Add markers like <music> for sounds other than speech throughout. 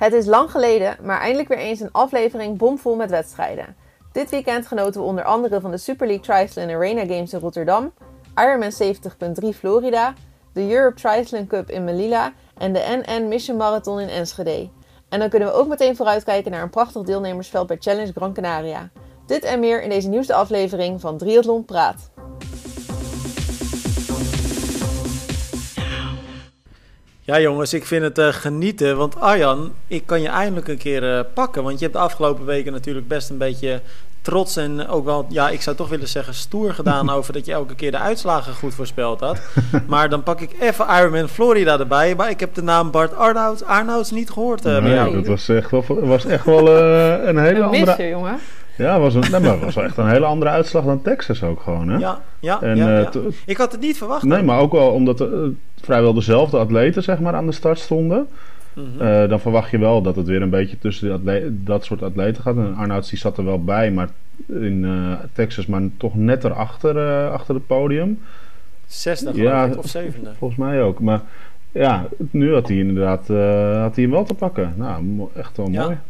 Het is lang geleden, maar eindelijk weer eens een aflevering bomvol met wedstrijden. Dit weekend genoten we onder andere van de Super League Triathlon Arena Games in Rotterdam, Ironman 70.3 Florida, de Europe Triathlon Cup in Melilla en de NN Mission Marathon in Enschede. En dan kunnen we ook meteen vooruitkijken naar een prachtig deelnemersveld bij Challenge Gran Canaria. Dit en meer in deze nieuwste aflevering van Triathlon Praat. Ja jongens, ik vind het uh, genieten. Want Arjan, ik kan je eindelijk een keer uh, pakken. Want je hebt de afgelopen weken natuurlijk best een beetje trots en ook wel, ja, ik zou toch willen zeggen stoer gedaan <laughs> over dat je elke keer de uitslagen goed voorspeld had. maar dan pak ik even Ironman Florida erbij. Maar ik heb de naam Bart Arnouds, Arnouds niet gehoord uh, nee, jou. Dat was echt wel, was echt wel een hele een andere... jongen. Ja, was een, nee, maar was wel echt een hele andere uitslag dan Texas ook gewoon, hè? Ja, ja, en, ja, uh, ja. Ik had het niet verwacht. Nee, maar ook wel omdat er uh, vrijwel dezelfde atleten zeg maar, aan de start stonden. -hmm. uh, dan verwacht je wel dat het weer een beetje tussen dat soort atleten gaat. En Arnouds die zat er wel bij, maar in Texas maar toch net erachter achter het podium. Zesde ja, ik, of zevende. Volgens mij ook. Maar ja, nu had hij inderdaad had hij hem wel te pakken. Nou, echt wel ja.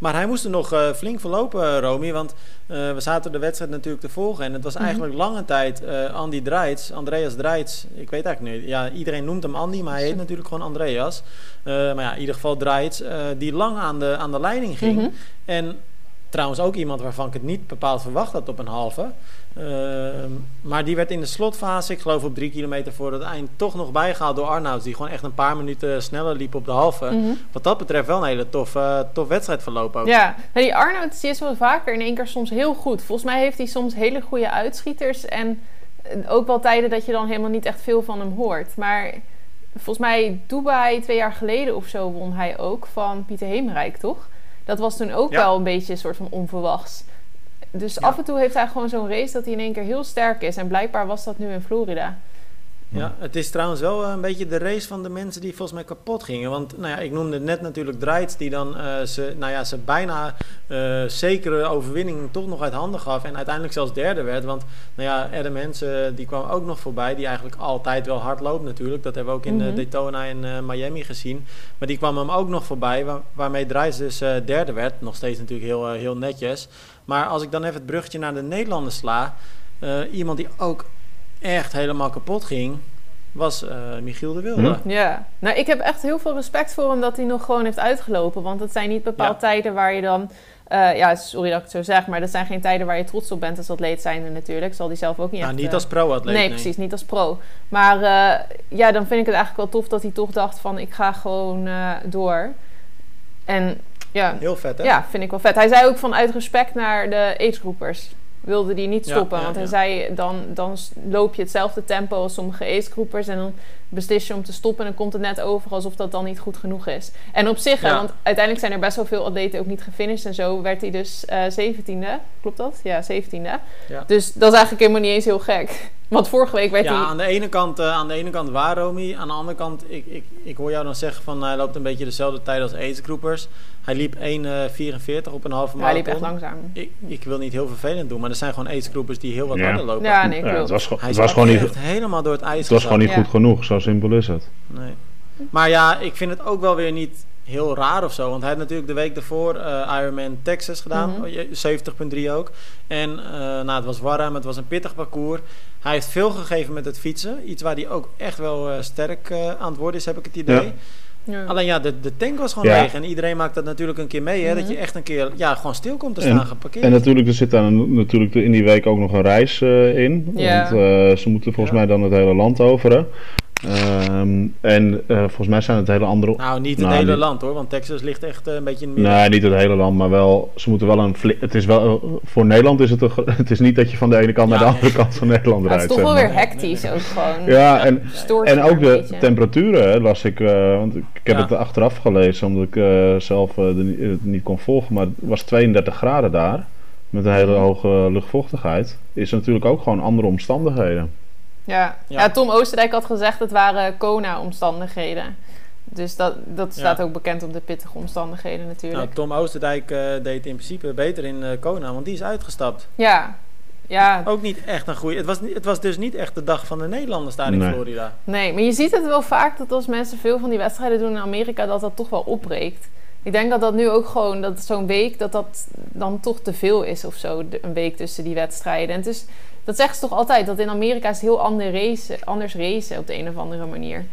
Maar hij moest er nog uh, flink verlopen, Romy. Want uh, we zaten de wedstrijd natuurlijk te volgen. En het was eigenlijk mm -hmm. lange tijd Andy Dreitz, Andreas Dreitz. Ik weet eigenlijk niet. Ja, iedereen noemt hem Andy, maar hij heet natuurlijk gewoon Andreas. maar ja, in ieder geval Dreitz. die lang aan de, aan de leiding ging. Mm -hmm. En trouwens ook iemand waarvan ik het niet bepaald verwacht had op een halve. Uh, maar die werd in de slotfase, ik geloof op drie kilometer voor het eind, toch nog bijgehaald door Arnouds. Die gewoon echt een paar minuten sneller liep op de halve. Mhm. Mm -hmm. Wat dat betreft wel een hele tof, uh, tof wedstrijdverloop ook. Ja, nou, die Arnouds die is wel vaker in één keer soms heel goed. Volgens mij heeft hij soms hele goede uitschieters. En ook wel tijden dat je dan helemaal niet echt veel van hem hoort. Maar volgens mij Dubai twee jaar geleden of zo won hij ook van Pieter Heemrijk, toch? Dat was toen ook Ja. wel een beetje een soort van onverwachts. Dus Ja. af en toe heeft hij gewoon zo'n race dat hij in één keer heel sterk is. En blijkbaar was dat nu in Florida. Ja, het is trouwens wel eh, een beetje de race van de mensen die volgens mij kapot gingen. Want nou ja, ik noemde net natuurlijk Draits die dan eh, ze, nou ja, ze bijna eh, zekere overwinning toch nog uit handen gaf. En uiteindelijk zelfs derde werd. Want nou ja, Adam Hensen die kwam ook nog voorbij. Die eigenlijk altijd wel hard loopt natuurlijk. Dat hebben we ook in Mhm. Daytona en eh, Miami gezien. Maar die kwam hem ook nog voorbij. Waar, waarmee Draits dus eh, derde werd. Nog steeds natuurlijk heel, heel netjes. Maar als ik dan even het bruggetje naar de Nederlanders sla. eh, iemand die ook echt helemaal kapot ging, was eh, Michiel de Wilde. Hm? Ja, nou ik heb echt heel veel respect voor hem dat hij nog gewoon heeft uitgelopen. Want het zijn niet bepaald Ja. tijden waar je dan... eh, ja, sorry dat ik het zo zeg, maar dat zijn geen tijden waar je trots op bent als atleet zijnde natuurlijk. Zal die zelf ook niet Nou, echt... niet eh, als pro-atleet. Nee, precies, niet als pro. Maar eh, ja, dan vind ik het eigenlijk wel tof dat hij toch dacht van ik ga gewoon eh, door. En ja, Heel vet, hè? ja, vind ik wel vet. Hij zei ook van uit respect naar de agegroepers wilde die niet stoppen. ja, want hij zei dan, dan loop je hetzelfde tempo als sommige agegroepers en dan beslis je om te stoppen en dan komt het net over alsof dat dan niet goed genoeg is. En op zich, hè, want uiteindelijk zijn er best wel veel atleten ook niet gefinished en zo werd hij dus eh 17e. Klopt dat? Ja, 17e. Ja. Dus dat is eigenlijk helemaal niet eens heel gek. Want vorige week werd Ja, hij... aan de ene kant, eh, aan de ene kant waar Romy. Aan de andere kant, ik, ik, ik hoor jou dan zeggen van hij loopt een beetje dezelfde tijd als agegroepers. Hij liep 1,44 op een halve Ja, hij liep marathon. echt langzaam. Ik, ik wil niet heel vervelend doen, maar er zijn gewoon agegroepers die heel wat Ja. harder lopen. Ja, nee, Ja, klopt. het was, gewoon- Hij het was gewoon niet, helemaal door het ijs het was gewoon niet Ja. goed genoeg, zo simpel is het. Nee. Maar ja, ik vind het ook wel weer niet heel raar of zo. Want hij had natuurlijk de week daarvoor eh, Ironman Texas gedaan. Mhm. Oh, je- 70.3 ook. En eh, nou, het was warm, het was een pittig parcours. Hij heeft veel gegeven met het fietsen. Iets waar hij ook echt wel eh, sterk eh, aan het worden is, heb ik het idee. Ja. Ja. Alleen ja, de, de tank was gewoon Ja. leeg. En iedereen maakt dat natuurlijk een keer mee. Hè, Dat Mhm. je echt een keer ja, gewoon stil komt te En- staan geparkeerd. En natuurlijk, er zit dan natuurlijk in die week ook nog een reis in. Ja. Want eh, ze moeten volgens Ja. mij dan het hele land overen. Ehm, en eh, volgens mij zijn het hele andere... nou, niet het Nou, hele niet- land hoor. Want Texas ligt echt eh, een beetje in het midden. Nee, niet het hele land, maar wel. Ze moeten wel een. Het is wel. Voor Nederland is het. Een, <laughs> het is niet dat je van de ene kant Ja, naar de nee. andere kant van Nederland Maar het rijdt. is toch wel maar. weer hectisch ook gewoon. Ja, en, en ook de temperaturen las ik. eh, want ik heb Ja. het achteraf gelezen omdat ik eh, zelf het niet kon volgen. Maar het was 32 graden daar. Met een hele hoge luchtvochtigheid. Is natuurlijk ook gewoon andere omstandigheden. Ja. Ja. Ja. Tom Oosterdijk had gezegd het waren Kona-omstandigheden. Dus dat, dat staat Ja. ook bekend op de pittige omstandigheden natuurlijk. Nou, Tom Oosterdijk eh, deed in principe beter in eh, Kona, want die is uitgestapt. Ja. Ja. Ook niet echt een goede. Het was, het was dus niet echt de dag van de Nederlanders daar in Nee. Florida. Nee, maar je ziet het wel vaak dat als mensen veel van die wedstrijden doen in Amerika, dat dat toch wel opbreekt. Ik denk dat dat nu ook gewoon, dat zo'n week, dat dat dan toch te veel is of zo, een week tussen die wedstrijden. En is, dat zeggen ze toch altijd, dat in Amerika is het heel ander racen, anders racen op de een of andere manier.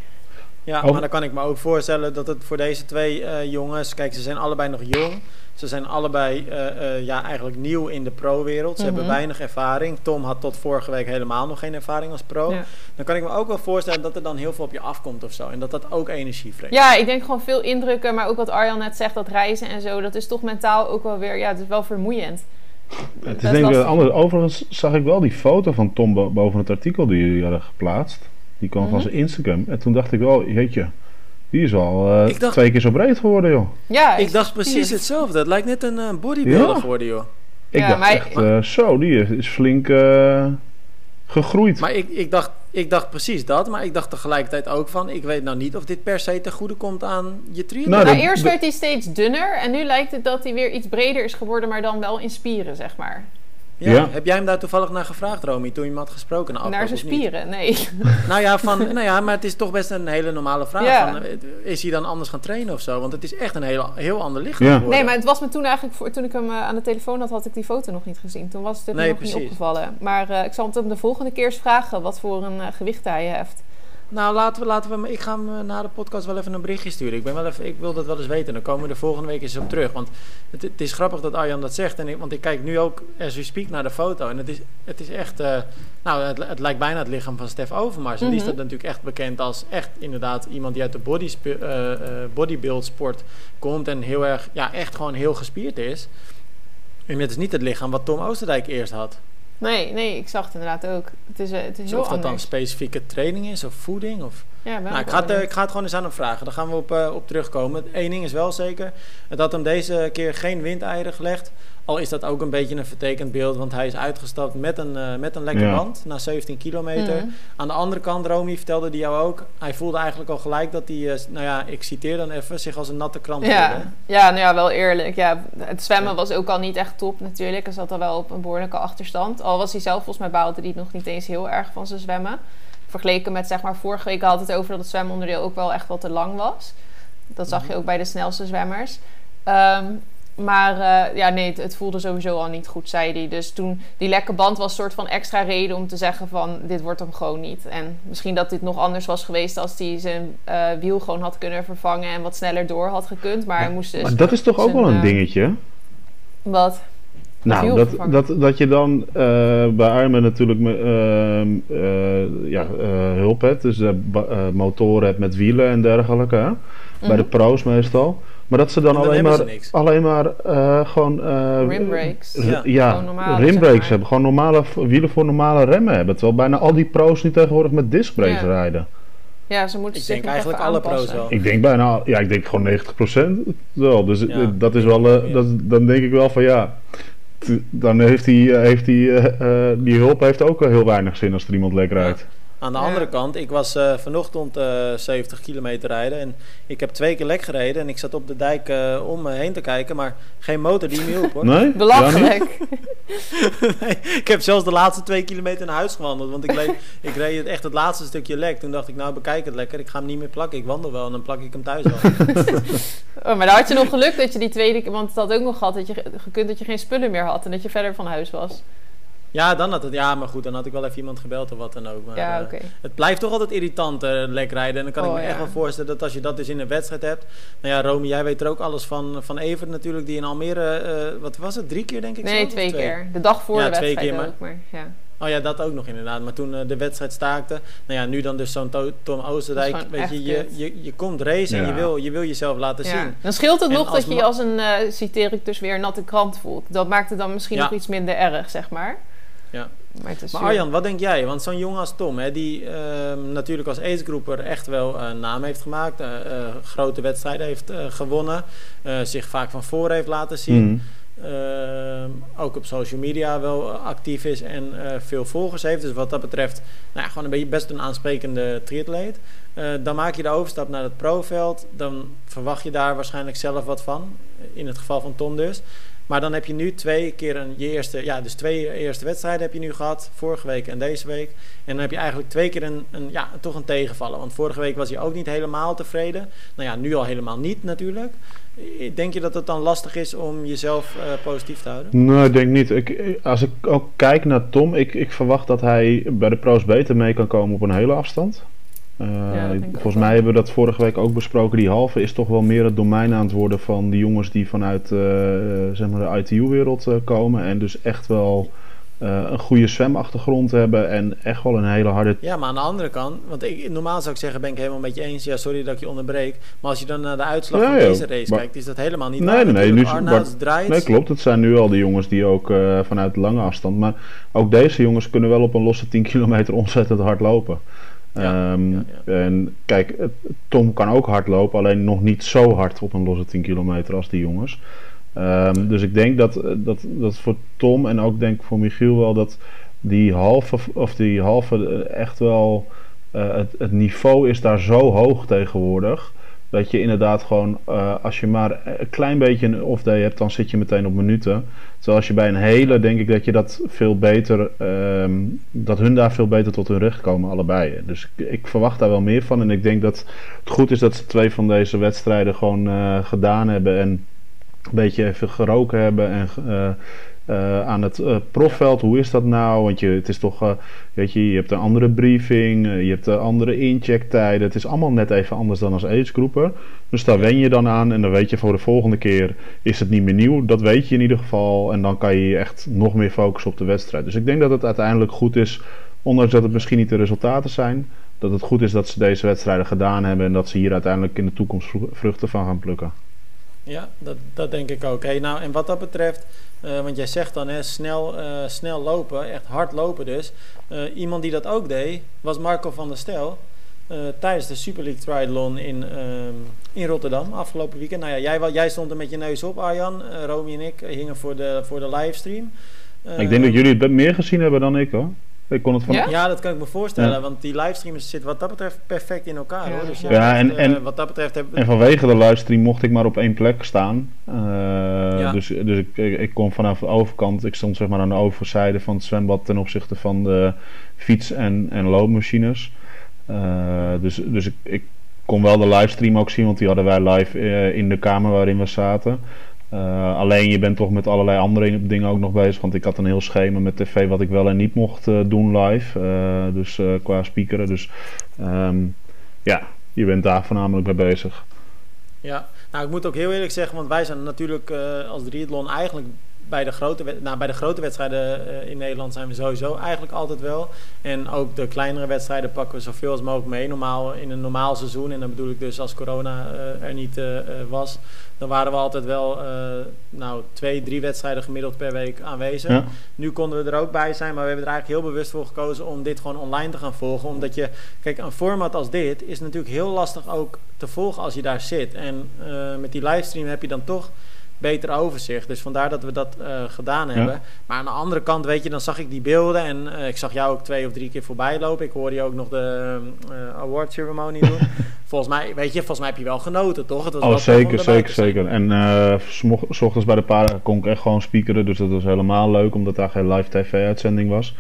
Ja, Oh. maar dan kan ik me ook voorstellen dat het voor deze twee eh, jongens... Kijk, ze zijn allebei nog jong. Ze zijn allebei eh, eh, ja, eigenlijk nieuw in de pro-wereld. Ze Mhm. hebben weinig ervaring. Tom had tot vorige week helemaal nog geen ervaring als pro. Ja. Dan kan ik me ook wel voorstellen dat er dan heel veel op je afkomt of zo. En dat dat ook energie vreet. Ja, ik denk gewoon veel indrukken, maar ook wat Arjan net zegt, dat reizen en zo, dat is toch mentaal ook wel weer, ja, het is wel vermoeiend. Het is denk ik anders. Overigens zag ik wel die foto van Tom bo- boven het artikel die jullie hadden geplaatst. Die kwam van Mhm. zijn Instagram. En toen dacht ik wel, jeetje, die is al eh, dacht- twee keer zo breed geworden, joh. Ja, Ik dacht precies hetzelfde. Het lijkt net een eh, bodybuilder Ja. geworden, joh. Ik Ja, dacht maar- echt, eh, zo, die is, is flink eh, gegroeid. Maar ik, ik, dacht, ik dacht precies dat. Maar ik dacht tegelijkertijd ook van... Ik weet nou niet of dit per se ten goede komt aan je triathlon. Nou, Nou, dat- eerst dat- werd hij steeds dunner en nu lijkt het dat hij weer iets breder is geworden, maar dan wel in spieren, zeg maar. Ja, Ja. Heb jij hem daar toevallig naar gevraagd, Romy, toen je hem had gesproken? na Naar zijn spieren, nee. <laughs> Nou ja, van, nou ja, maar het is toch best een hele normale vraag. Ja. Van, eh, is hij dan anders gaan trainen of zo? Want het is echt een heel, heel ander lichaam Ja. Nee, maar het was me toen eigenlijk, voor, toen ik hem eh, aan de telefoon had, had ik die foto nog niet gezien. Toen was het Nee, nog niet precies. opgevallen. Maar eh, ik zal hem de volgende keer eens vragen wat voor een gewicht hij heeft. Nou, laten we, laten we, ik ga hem eh, na de podcast wel even een berichtje sturen. Ik, ben wel even, ik wil dat wel eens weten. Dan komen we er volgende week eens op terug. Want het, het is grappig dat Arjan dat zegt. En ik, want ik kijk nu ook, as we speak, naar de foto. En het is, het is echt... eh, nou, het, het lijkt bijna het lichaam van Stef Overmars. En die Mhm. staat natuurlijk echt bekend als echt inderdaad iemand die uit de body, eh, bodybuild sport komt. En heel erg, ja, echt gewoon heel gespierd is. En het is niet het lichaam wat Tom Oosterdijk eerst had. Nee, nee, ik zag het inderdaad ook. Het is, eh, het is Dus heel of dat dan specifieke training is of voeding of... Ja, Nou, ik, ga het, eh, ik ga het gewoon eens aan hem vragen. Daar gaan we op, eh, op terugkomen. Eén ding is wel zeker. Het had hem deze keer geen windeieren gelegd. Al is dat ook een beetje een vertekend beeld. Want hij is uitgestapt met een, eh, met een lekker Ja. band. Na 17 kilometer. Mhm. Aan de andere kant, Romy vertelde die jou ook. Hij voelde eigenlijk al gelijk dat hij, eh, nou ja, ik citeer dan even, zich als een natte krant voelde. Ja, ja, nou ja, wel eerlijk. Ja, het zwemmen Ja. was ook al niet echt top natuurlijk. Hij zat al wel op een behoorlijke achterstand. Al was hij zelf, volgens mij baalde hij nog niet eens heel erg van zijn zwemmen. Vergeleken met, zeg maar, vorige week had het over dat het zwemonderdeel ook wel echt wat te lang was. Dat zag je ook bij de snelste zwemmers. Ehm, maar eh, ja, nee, het, het voelde sowieso al niet goed, zei hij. Dus toen, die lekke band was een soort van extra reden om te zeggen van... dit wordt hem gewoon niet. En misschien dat dit nog anders was geweest... als hij zijn eh, wiel gewoon had kunnen vervangen... en wat sneller door had gekund. Maar hij moest dus... maar dat is toch ook wel een eh, dingetje? Wat? Nou, dat, dat, dat je dan bij Ironman natuurlijk eh, ja, hulp hebt. Dus motoren hebt met wielen en dergelijke. Bij de Mhm. pro's meestal. Maar dat ze dan, En dan alleen maar, ze alleen maar eh, gewoon... eh, Rimbrakes. Ja. Ja, rimbrakes zeg maar. hebben. Gewoon normale wielen voor normale remmen hebben. Terwijl bijna al die pro's nu tegenwoordig met discbrakes Ja. rijden. Ja, ze moeten Ik zich denk eigenlijk alle pro's wel. Ik denk bijna, ja, ik denk gewoon 90% wel. Dus Ja, eh, dat is wel, eh, dat, dan denk ik wel van ja. t- Dan heeft die, heeft die, die hulp heeft ook wel heel weinig zin als er iemand lekker Ja. rijdt. Aan de Ja. andere kant, ik was eh, vanochtend eh 70 kilometer rijden en ik heb twee keer lek gereden en ik zat op de dijk eh, om me heen te kijken, maar geen motor die me hielp hoor. Nee? <laughs> Belachelijk. <laughs> Nee, ik heb zelfs de laatste twee kilometer naar huis gewandeld, want ik, leed, ik reed het echt het laatste stukje lek. Toen dacht ik, nou bekijk het lekker, ik ga hem niet meer plakken, ik wandel wel en dan plak ik hem thuis wel. <laughs> Oh, maar daar had je nog geluk dat je die tweede keer... Want het had ook nog gehad dat je ge- gekund dat je geen spullen meer had... en dat je verder van huis was. Ja, dan had het, ja, maar goed, dan had ik wel even iemand gebeld of wat dan ook. Maar, ja, eh, oké. Het blijft toch altijd irritant eh, lek rijden. En dan kan ik Oh, me echt wel voorstellen dat als je dat dus in een wedstrijd hebt. Nou ja, Romy, jij weet er ook alles van. Van Evert natuurlijk, die in Almere, eh, wat was het, drie keer denk ik Nee, zelf, twee keer. De dag voor Ja, de twee wedstrijd keer, ook. Maar, ja. Oh ja, dat ook nog inderdaad. Maar toen eh, de wedstrijd staakte. Nou ja, nu dan dus zo'n To- Tom Oosterdijk. Weet je, je, je, je komt racen en je wil, je wil jezelf laten Ja. zien. Dan scheelt het En nog dat je als een, eh citeer ik dus weer, een natte krant voelt. Dat maakt het dan misschien Ja. nog iets minder erg, zeg maar. Ja. Maar, het is Maar zuur. Arjan, wat denk jij? Want zo'n jongen als Tom, hè, die ehm, natuurlijk als acegroeper echt wel een naam heeft gemaakt. eh, eh, grote wedstrijden heeft eh, gewonnen. eh, zich vaak van voor heeft laten zien. Mhm. Ehm, ook op social media wel eh, actief is en eh, veel volgers heeft. Dus wat dat betreft, nou ja, gewoon een beetje best een aansprekende triatleet. Eh, dan maak je de overstap naar het proveld. Dan verwacht je daar waarschijnlijk zelf wat van. In het geval van Tom dus. Maar dan heb je nu twee keer een, je eerste, ja, dus twee eerste wedstrijden heb je nu gehad, vorige week en deze week. En dan heb je eigenlijk twee keer een, een ja, toch een tegenvallen. Want vorige week was hij ook niet helemaal tevreden. Nou ja, nu al helemaal niet natuurlijk. Denk je dat het dan lastig is om jezelf uh, positief te houden? Nee, ik denk niet. Ik, als ik ook kijk naar Tom, ik, ik verwacht dat hij bij de pro's beter mee kan komen op een hele afstand. Uh, ja, volgens mij hebben we dat vorige week ook besproken. Die halve is toch wel meer het domein aan het worden van die jongens die vanuit uh, zeg maar de ITU-wereld komen. En dus echt wel uh, een goede zwemachtergrond hebben en echt wel een hele harde... Ja, maar aan de andere kant, want ik, normaal zou ik zeggen, ben ik helemaal met je eens. Ja, sorry dat ik je onderbreek. Maar als je dan naar de uitslag van deze race kijkt, is dat helemaal niet nee, waar. Nee, nee, nu, draait... nee, klopt. Het zijn nu al de jongens die ook uh, vanuit lange afstand... Maar ook deze jongens kunnen wel op een losse 10 kilometer ontzettend hard lopen. Ja, um, ja, ja. En kijk, Tom kan ook hard lopen, alleen nog niet zo hard op een losse 10 kilometer als die jongens. Um, dus ik denk dat, dat, dat voor Tom en ook denk voor Michiel wel dat die halve, of die halve echt wel. Uh, het, het, niveau is daar zo hoog tegenwoordig. Dat je inderdaad gewoon, uh, als je maar een klein beetje een off-day hebt, dan zit je meteen op minuten. Terwijl als je bij een hele, denk ik dat je dat veel beter, um, dat hun daar veel beter tot hun recht komen, allebei. Dus ik, ik, verwacht daar wel meer van. En ik denk dat het goed is dat ze twee van deze wedstrijden gewoon uh, gedaan hebben. En een beetje even geroken hebben en uh, uh, aan het uh, profveld. Hoe is dat nou? Want je, het is toch, weet je, je hebt een andere briefing, je hebt andere inchecktijden. Het is allemaal net even anders dan als agegroepen. Dus daar wen je dan aan en dan weet je voor de volgende keer is het niet meer nieuw. Dat weet je in ieder geval en dan kan je je echt nog meer focussen op de wedstrijd. Dus ik denk dat het uiteindelijk goed is, ondanks dat het misschien niet de resultaten zijn, dat het goed is dat ze deze wedstrijden gedaan hebben en dat ze hier uiteindelijk in de toekomst vruchten van gaan plukken. Ja, dat, dat denk ik ook. Hey, nou, en wat dat betreft, uh, want jij zegt dan hè, snel, uh, snel lopen, echt hard lopen dus. Uh, iemand die dat ook deed, was Marco van der Stel. tijdens de Super League Triathlon in, in Rotterdam afgelopen weekend. Nou ja, jij, jij stond er met je neus op, Arjan. Romy en ik hingen voor de, voor de livestream. ik denk dat jullie het meer gezien hebben dan ik hoor. Ik kon het van... ja? ja, dat kan ik me voorstellen. Ja. Want die livestreams zitten wat dat betreft perfect in elkaar. Ja, hoor. Dus ja, en, en, uh, wat dat betreft heb... en vanwege de livestream mocht ik maar op één plek staan. Uh, ja. Dus, dus ik, ik, ik, kon vanaf de overkant, ik stond zeg maar aan de overzijde van het zwembad ten opzichte van de fiets- en, en loopmachines. Uh, dus dus ik, ik kon wel de livestream ook zien, want die hadden wij live in de kamer waarin we zaten. Uh, alleen je bent toch met allerlei andere dingen ook nog bezig. Want ik had een heel schema met tv wat ik wel en niet mocht uh, doen live. Uh, dus qua speakeren. Dus um, ja, je bent daar voornamelijk mee bezig. Ja, nou ik moet ook heel eerlijk zeggen, want wij zijn natuurlijk als triathlon eigenlijk bij de grote, nou, bij de grote wedstrijden uh, in Nederland zijn we sowieso eigenlijk altijd wel. En ook de kleinere wedstrijden pakken we zoveel als mogelijk mee. Normaal, in een normaal seizoen, en dan bedoel ik dus als corona uh, er niet uh, was, dan waren we altijd wel nou, twee, drie wedstrijden gemiddeld per week aanwezig. Ja. Nu konden we er ook bij zijn, maar we hebben er eigenlijk heel bewust voor gekozen om dit gewoon online te gaan volgen. Omdat je, kijk, een format als dit is natuurlijk heel lastig ook te volgen als je daar zit. En met die livestream heb je dan toch beter overzicht. Dus vandaar dat we dat uh, gedaan hebben. Ja. Maar aan de andere kant, weet je, dan zag ik die beelden en uh, ik zag jou ook twee of drie keer voorbij lopen. Ik hoorde je ook nog de uh, award ceremony doen. <laughs> volgens mij, weet je, volgens mij heb je wel genoten, toch? Het was oh, zeker, zeker, zeker. En s ochtends bij de paren kon ik echt gewoon speakeren, dus dat was helemaal leuk, omdat daar geen live tv-uitzending was.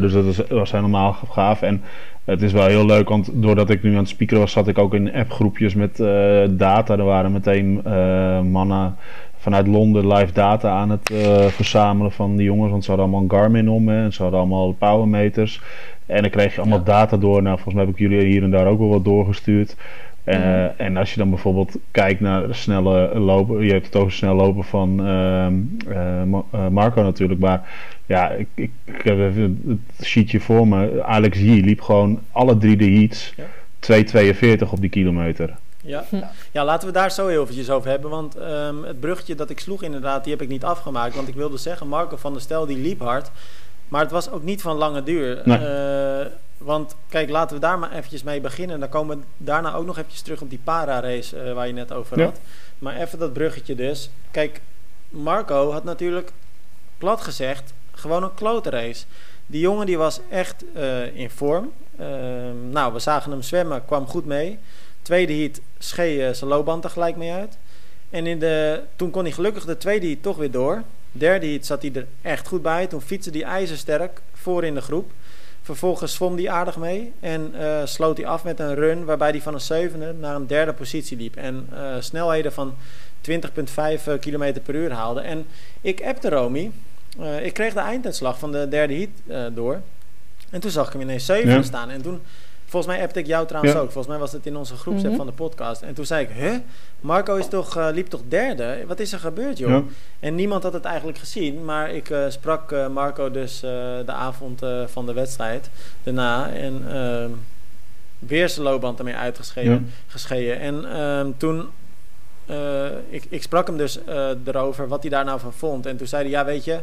dus dat was, was helemaal gaaf. En het is wel heel leuk, want doordat ik nu aan het speakeren was, zat ik ook in appgroepjes met uh, data. Er waren meteen uh, mannen vanuit Londen live data aan het uh, verzamelen van die jongens. Want ze hadden allemaal een Garmin om hè, en ze hadden allemaal powermeters. En dan kreeg je allemaal ja. data door. Nou, volgens mij heb ik jullie hier en daar ook wel wat doorgestuurd. Uh, mm. En als je dan bijvoorbeeld kijkt naar snelle lopen, je hebt het over snel lopen van uh, uh, Marco natuurlijk, maar ja, ik, ik, ik heb even het sheetje voor me. Alex G liep gewoon alle drie de heats ja. 2,42 op die kilometer. Ja. ja, laten we daar zo heel eventjes over hebben. Want um, het bruggetje dat ik sloeg inderdaad, die heb ik niet afgemaakt. Want ik wilde zeggen, Marco van der Stel die liep hard. Maar het was ook niet van lange duur. Nee. Uh, want kijk, laten we daar maar eventjes mee beginnen. Dan komen we daarna ook nog eventjes terug op die para-race uh, waar je net over had. Ja. Maar even dat bruggetje dus. Kijk, Marco had natuurlijk plat gezegd gewoon een klote race. Die jongen die was echt uh, in vorm. Uh, nou, we zagen hem zwemmen, kwam goed mee. Tweede heat schee zijn loopband tegelijk mee uit. En in de, toen kon hij gelukkig de tweede heat toch weer door. Derde heat zat hij er echt goed bij. Toen fietste hij ijzersterk voor in de groep. Vervolgens zwom hij aardig mee en uh, sloot hij af met een run waarbij hij van een zevende naar een derde positie liep. En uh, snelheden van 20,5 km per uur haalde. En ik appte Romy. Uh, ik kreeg de einduitslag van de derde heat door. En toen zag ik hem ineens 7 ja. staan. En toen Volgens mij appte ik jou trouwens ook. Volgens mij was het in onze groepsapp mm -hmm. van de podcast. En toen zei ik, huh? Marco is toch, uh, liep toch derde? Wat is er gebeurd, joh? Ja. En niemand had het eigenlijk gezien. Maar ik uh, sprak uh, Marco dus de avond van de wedstrijd daarna. En ehm, weer zijn loopband ermee uitgeschreven. Ja. En ehm, toen... ik, ik sprak hem dus erover wat hij daar nou van vond. En toen zei hij, ja weet je...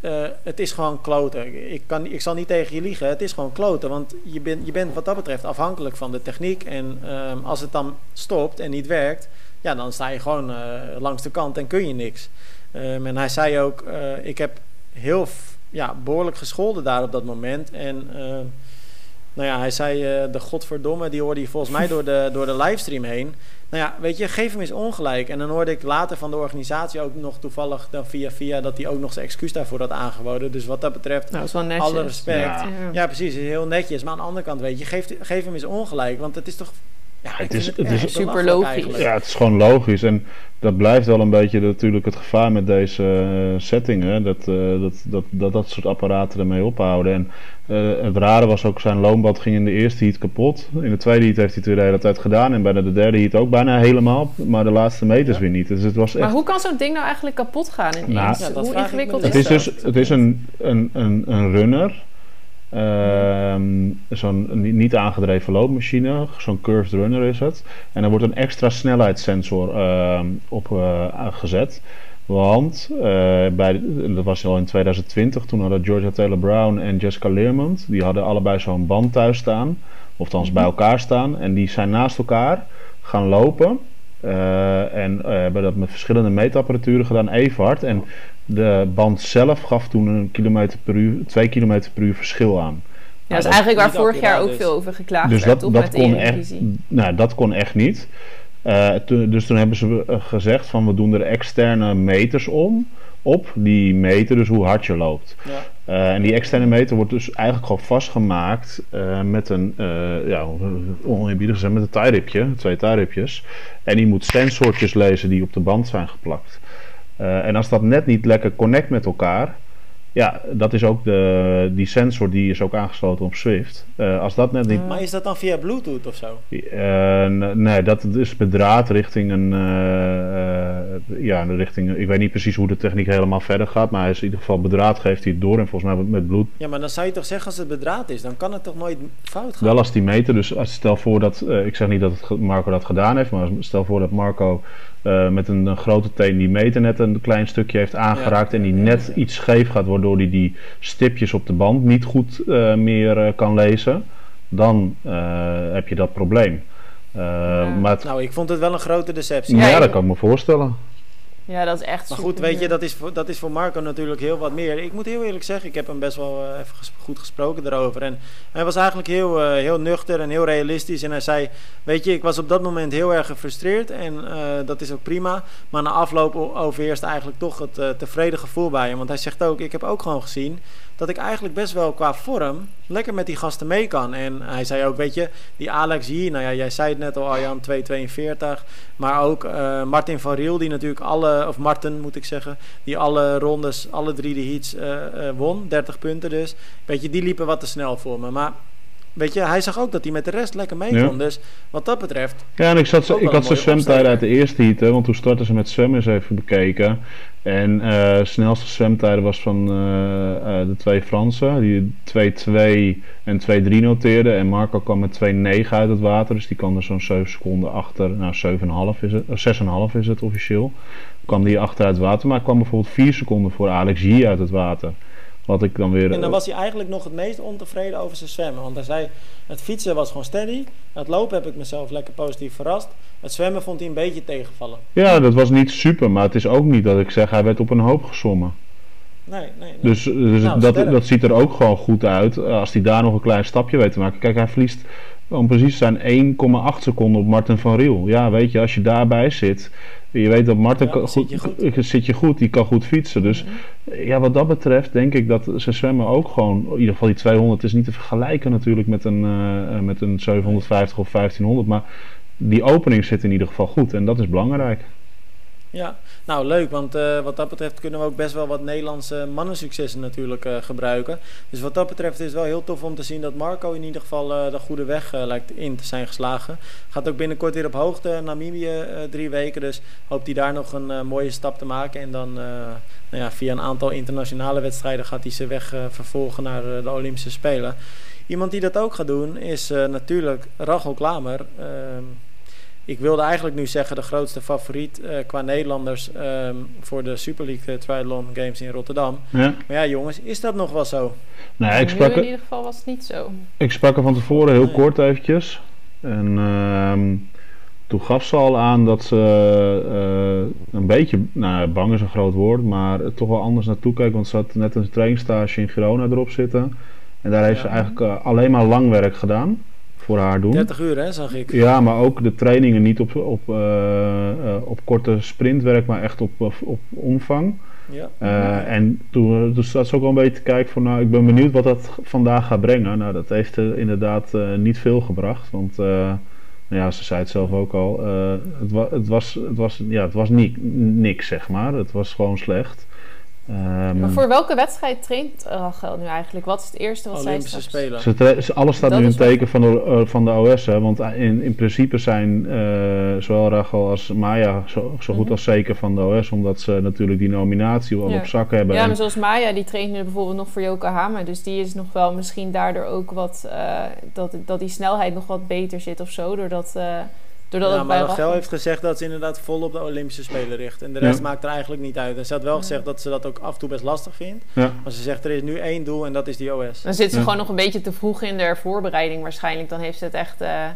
Uh, het is gewoon kloten. Ik, kan, ik zal niet tegen je liegen. Het is gewoon kloten. Want je, ben, je bent wat dat betreft afhankelijk van de techniek. En um, als het dan stopt en niet werkt, ja, dan sta je gewoon uh, langs de kant en kun je niks. Um, en hij zei ook: uh, Ik heb heel ja, behoorlijk gescholden daar op dat moment. En nou ja, hij zei: De godverdomme, die hoorde je volgens mij door de, door de livestream heen. Nou ja, weet je, geef hem eens ongelijk. En dan hoorde ik later van de organisatie ook nog toevallig dan via via dat hij ook nog zijn excuus daarvoor had aangeboden. Dus wat dat betreft, nou, dat is alle respect. Ja. Ja. precies, heel netjes. Maar aan de andere kant, weet je, geef, geef hem eens ongelijk. Want het is toch ja, het is, het, het is super logisch. Eigenlijk. Ja, het is gewoon logisch. En dat blijft wel een beetje natuurlijk het gevaar met deze uh, settingen. Dat, uh, dat, dat, dat dat soort apparaten ermee ophouden. En uh, het rare was ook, zijn loonbad ging in de eerste heat kapot. In de tweede heat heeft hij het weer de hele tijd gedaan. En bij de derde heat ook bijna helemaal. Maar de laatste meters ja. weer niet. Dus het was echt... Maar hoe kan zo'n ding nou eigenlijk kapot gaan in nou, ja, Hoe ingewikkeld het is, is dus, Het is een, een, een, een runner. Uh, zo'n niet aangedreven loopmachine, zo'n curved runner is het. En er wordt een extra snelheidssensor uh, op uh, gezet. Want uh, bij, dat was al in 2020, toen hadden Georgia Taylor Brown en Jessica Learmont, die hadden allebei zo'n band thuis staan, of bij elkaar staan. En die zijn naast elkaar gaan lopen. Uh, en uh, hebben dat met verschillende meetapparaturen gedaan, even hard. En de band zelf gaf toen een kilometer per uur, 2 km per uur verschil aan. Ja, dat is eigenlijk waar vorig jaar ook dus. veel over geklaagd dus werd, dat, dat kon echt, nou, dat kon echt niet. Uh, to, dus toen hebben ze gezegd van we doen er externe meters om op die meten dus hoe hard je loopt. Ja. Uh, en die externe meter wordt dus eigenlijk gewoon vastgemaakt uh, met een, uh, ja, oneerbiedig gezegd, met een taairipje, twee taairipjes. En die moet sensortjes lezen die op de band zijn geplakt. En als dat net niet lekker connect met elkaar, ja, dat is ook de, die sensor die is ook aangesloten op Swift. Uh, als dat net niet... Maar is dat dan via Bluetooth of zo? Uh, nee, dat is bedraad richting een... Uh, ja, richting... Ik weet niet precies hoe de techniek helemaal verder gaat, maar hij is in ieder geval bedraad geeft hij het door en volgens mij met Bluetooth... Ja, maar dan zou je toch zeggen als het bedraad is, dan kan het toch nooit fout gaan? Wel als die meter, dus als, stel voor dat... ik zeg niet dat Marco dat gedaan heeft, maar stel voor dat Marco met een, een, grote teen die meter net een klein stukje heeft aangeraakt ja. en die net iets scheef gaat, waardoor hij die stipjes op de band niet goed uh, meer uh, kan lezen, dan heb je dat probleem. Ja. Maar het... Nou, ik vond het wel een grote deceptie. Ja, ja, dat kan ik me voorstellen. Ja, dat is echt Maar goed, weet je, dat is, voor, dat is voor Marco natuurlijk heel wat meer. Ik moet heel eerlijk zeggen, ik heb hem best wel uh, even ges goed gesproken daarover. En hij was eigenlijk heel, uh, heel nuchter en heel realistisch. En hij zei, weet je, ik was op dat moment heel erg gefrustreerd. En uh, dat is ook prima. Maar na afloop overheerst eigenlijk toch het tevreden gevoel bij hem. Want hij zegt ook, ik heb ook gewoon gezien dat ik eigenlijk best wel qua vorm lekker met die gasten mee kan. En hij zei ook, weet je, die Alex hier, nou ja, jij zei het net al, Arjan, 2,42. Maar ook uh, Martin van Riel, die natuurlijk alle, of Martin moet ik zeggen, die alle rondes, alle drie de heats uh, uh, won. 30 punten dus. Weet je, die liepen wat te snel voor me. Maar weet je, hij zag ook dat hij met de rest lekker mee kon. Ja. Dus wat dat betreft. Ja, en ik, zat, ik had zijn zwemtijden uit de eerste heat, hè, want toen startten ze met zwemmen eens even bekeken. En uh, snelste zwemtijden was van uh, uh, de twee Fransen, die 2-2 en 2-3 noteerden. En Marco kwam met 2-9 uit het water, dus die kwam er zo'n 7 seconden achter. Nou, 7,5 is het, 6,5 is het officieel. Kwam die achter uit het water, maar kwam bijvoorbeeld 4 seconden voor Alex G uit het water. Wat ik dan weer, en dan was hij eigenlijk nog het meest ontevreden over zijn zwemmen. Want hij zei, het fietsen was gewoon steady. Het lopen heb ik mezelf lekker positief verrast. Het zwemmen vond hij een beetje tegenvallen. Ja, dat was niet super. Maar het is ook niet dat ik zeg, hij werd op een hoop gezommen. Nee, nee, nee. Dus, dus nou, dat, dat ziet er ook gewoon goed uit. Als hij daar nog een klein stapje weet te maken. Kijk, hij verliest om precies te zijn 1,8 seconden op Martin van Riel. Ja, weet je, als je daarbij zit, je weet dat Martin Ja, kan dan goed, zit je goed. zit je goed, die kan goed fietsen. Dus ja, wat dat betreft denk ik dat ze zwemmen ook gewoon, in ieder geval die 200 is niet te vergelijken natuurlijk met een, eh, eh, met een 750 of 1500, maar die opening zit in ieder geval goed en dat is belangrijk. Ja, nou leuk, want eh, wat dat betreft kunnen we ook best wel wat Nederlandse mannensuccessen natuurlijk eh, gebruiken. Dus wat dat betreft is het wel heel tof om te zien dat Marco in ieder geval eh, de goede weg lijkt in te zijn geslagen. Gaat ook binnenkort weer op hoogte, Namibië drie weken, dus hoopt hij daar nog een mooie stap te maken. En dan nou ja, via een aantal internationale wedstrijden gaat hij zijn weg vervolgen naar de Olympische Spelen. Iemand die dat ook gaat doen is natuurlijk Rachel Klamer. Ik wilde eigenlijk nu zeggen de grootste favoriet eh, qua Nederlanders ehm, voor de Super League eh, Triathlon Games in Rotterdam. Ja. Maar ja, jongens, is dat nog wel zo? Nou, En ik nu sprak, in ieder geval was het niet zo. ik sprak er van tevoren heel Nee. kort eventjes. En ehm, toen gaf ze al aan dat ze eh, een beetje, nou bang is een groot woord, maar toch wel anders naartoe kijkt. Want ze had net een trainingstage in Girona erop zitten. En daar heeft Ja. ze eigenlijk alleen maar lang werk gedaan voor haar doen. 30 uur, hè, zag ik. Ja, maar ook de trainingen niet op, op, eh, eh, op korte sprintwerk, maar echt op, op, op omvang. Ja. Eh, En toen, toen zat ze ook wel een beetje te kijken van, nou, ik ben benieuwd wat dat vandaag gaat brengen. Nou, dat heeft eh, inderdaad eh, niet veel gebracht, want, eh, nou ja, ze zei het zelf ook al, eh, het, wa het was, het was, ja, het was ni niks, zeg maar. Het was gewoon slecht. Ehm, Maar voor welke wedstrijd traint Rachel nu eigenlijk? Wat is het eerste wat Olympische zij straks... Spelen. Ze alles staat Dat nu in wel- teken van de, eh, van de OS. Hè, want in, in principe zijn eh, zowel Rachel als Maya zo, zo goed Mhm. als zeker van de OS. Omdat ze natuurlijk die nominatie al Ja. op zak hebben. Ja, En- maar zoals Maya, die traint nu bijvoorbeeld nog voor Yokohama. Dus die is nog wel misschien daardoor ook wat... eh, dat, dat die snelheid nog wat beter zit of zo. Doordat, eh doordat Ja, maar Rachel heeft gezegd dat ze inderdaad vol op de Olympische Spelen richt. En de Ja. rest maakt er eigenlijk niet uit. En ze had wel gezegd dat ze dat ook af en toe best lastig vindt. ja. Maar ze zegt er is nu één doel en dat is die OS. Dan zit ze Ja. gewoon nog een beetje te vroeg in de voorbereiding waarschijnlijk. Dan heeft ze het echt... eh,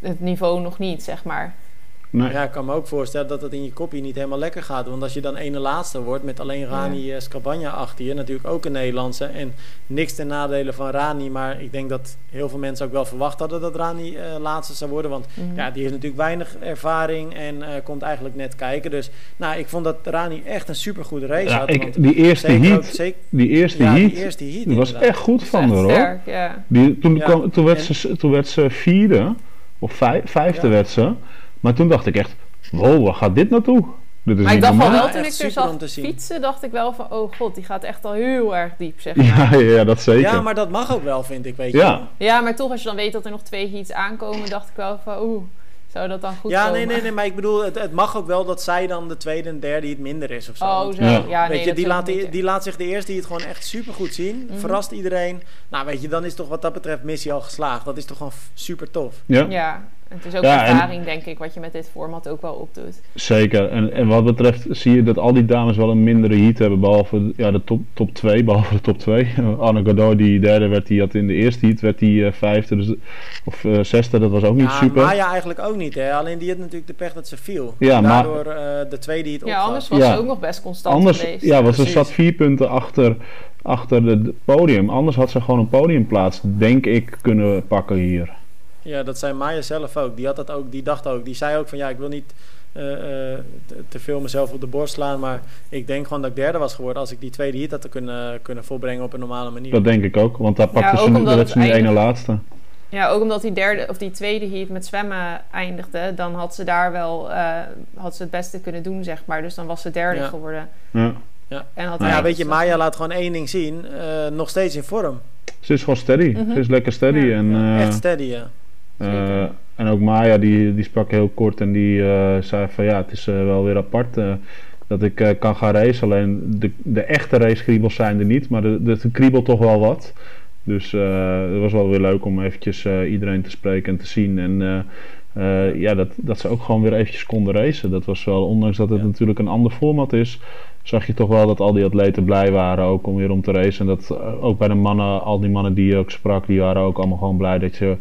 het niveau nog niet, zeg maar. Nee. Ja, ik kan me ook voorstellen dat het in je kopje niet helemaal lekker gaat. Want als je dan ene laatste wordt met alleen Rani ja. Scabagna achter je, natuurlijk ook een Nederlandse. En niks ten nadele van Rani, maar ik denk dat heel veel mensen ook wel verwacht hadden dat Rani eh, laatste zou worden. Want Mhm. ja, die heeft natuurlijk weinig ervaring en eh, komt eigenlijk net kijken. Dus nou, ik vond dat Rani echt een supergoede race Ja, had. ik, die eerste zeker ook- heat, zeker, die eerste ja, heat, die eerste heat die was echt goed van haar hoor. sterk, ja. Die, toen, kwam, toen, werd en- ze, toen werd ze vierde, of vijf, vijfde Ja. werd ze. Maar toen dacht ik echt, wow, waar gaat dit naartoe? Dit is Maar ik dacht wel normaal. wel toen ik er zag te zien. fietsen, dacht ik wel van... Oh god, die gaat echt al heel erg diep, zeg maar. Ja, ja, dat zeker. Ja, maar dat mag ook wel, vind ik, weet je Ja. maar toch als je dan weet dat er nog twee heats aankomen, dacht ik wel van oeh, zou dat dan goed Ja, komen? nee, nee, nee, maar ik bedoel, het, het mag ook wel dat zij dan de tweede en derde het minder is of zo. Oh, zo. Ja. Ja, nee, weet je, dat die laat, die, die laat zich de eerste die het gewoon echt super goed zien. Mhm. Verrast iedereen. Nou, weet je, dan is toch wat dat betreft missie al geslaagd. Dat is toch gewoon super tof. Ja, Ja, het is ook Ja, en- ervaring, denk ik, wat je met dit format ook wel opdoet. zeker. En, en wat betreft zie je dat al die dames wel een mindere heat hebben. Behalve ja, de top, top 2, behalve de top 2. Anne Godot, die derde werd, die had in de eerste heat werd die eh, vijfde. Dus, of eh, zesde, dat was ook niet Ja, super. Maya eigenlijk ook niet, hè. Alleen die had natuurlijk de pech dat ze viel. Ja, En maar- Daardoor eh, de tweede die het Ja, anders was Ja. ze ook nog best constant Anders, geweest. ja, want ze zat vier punten achter, achter het podium. Anders had ze gewoon een podiumplaats, denk ik, kunnen pakken hier. Ja, dat zei Maya zelf ook. Die, had dat ook. die dacht ook. Die zei ook van ja, ik wil niet eh, eh, te, veel mezelf op de borst slaan. Maar ik denk gewoon dat ik derde was geworden als ik die tweede hit had kunnen, kunnen volbrengen op een normale manier. Dat denk ik ook, want daar pakte ook ze, nu- ze nu ene laatste. Ja, ook omdat die derde of die tweede heat met zwemmen eindigde, dan had ze daar wel eh, had ze het beste kunnen doen, zeg maar. Dus dan was ze derde Ja. geworden. Ja. En had ja, weet je, Maya laat gewoon één ding zien. eh, nog steeds in vorm. Ze is gewoon steady. Mhm. Ze is lekker steady. Ja. En, eh, Echt steady, ja. Eh, en ook Maya, die, die sprak heel kort en die eh, zei van ja, het is eh, wel weer apart dat ik kan gaan racen. Alleen de, de echte racekriebels zijn er niet, maar de kriebelt toch wel wat. Dus het was wel weer leuk om eventjes iedereen te spreken en te zien. En eh, ja, dat, dat ze ook gewoon weer eventjes konden racen. Dat was wel, ondanks dat het natuurlijk een ander format is, zag je toch wel dat al die atleten blij waren ook om weer om te racen. En dat ook bij de mannen, al die mannen die je ook sprak, die waren ook allemaal gewoon blij dat je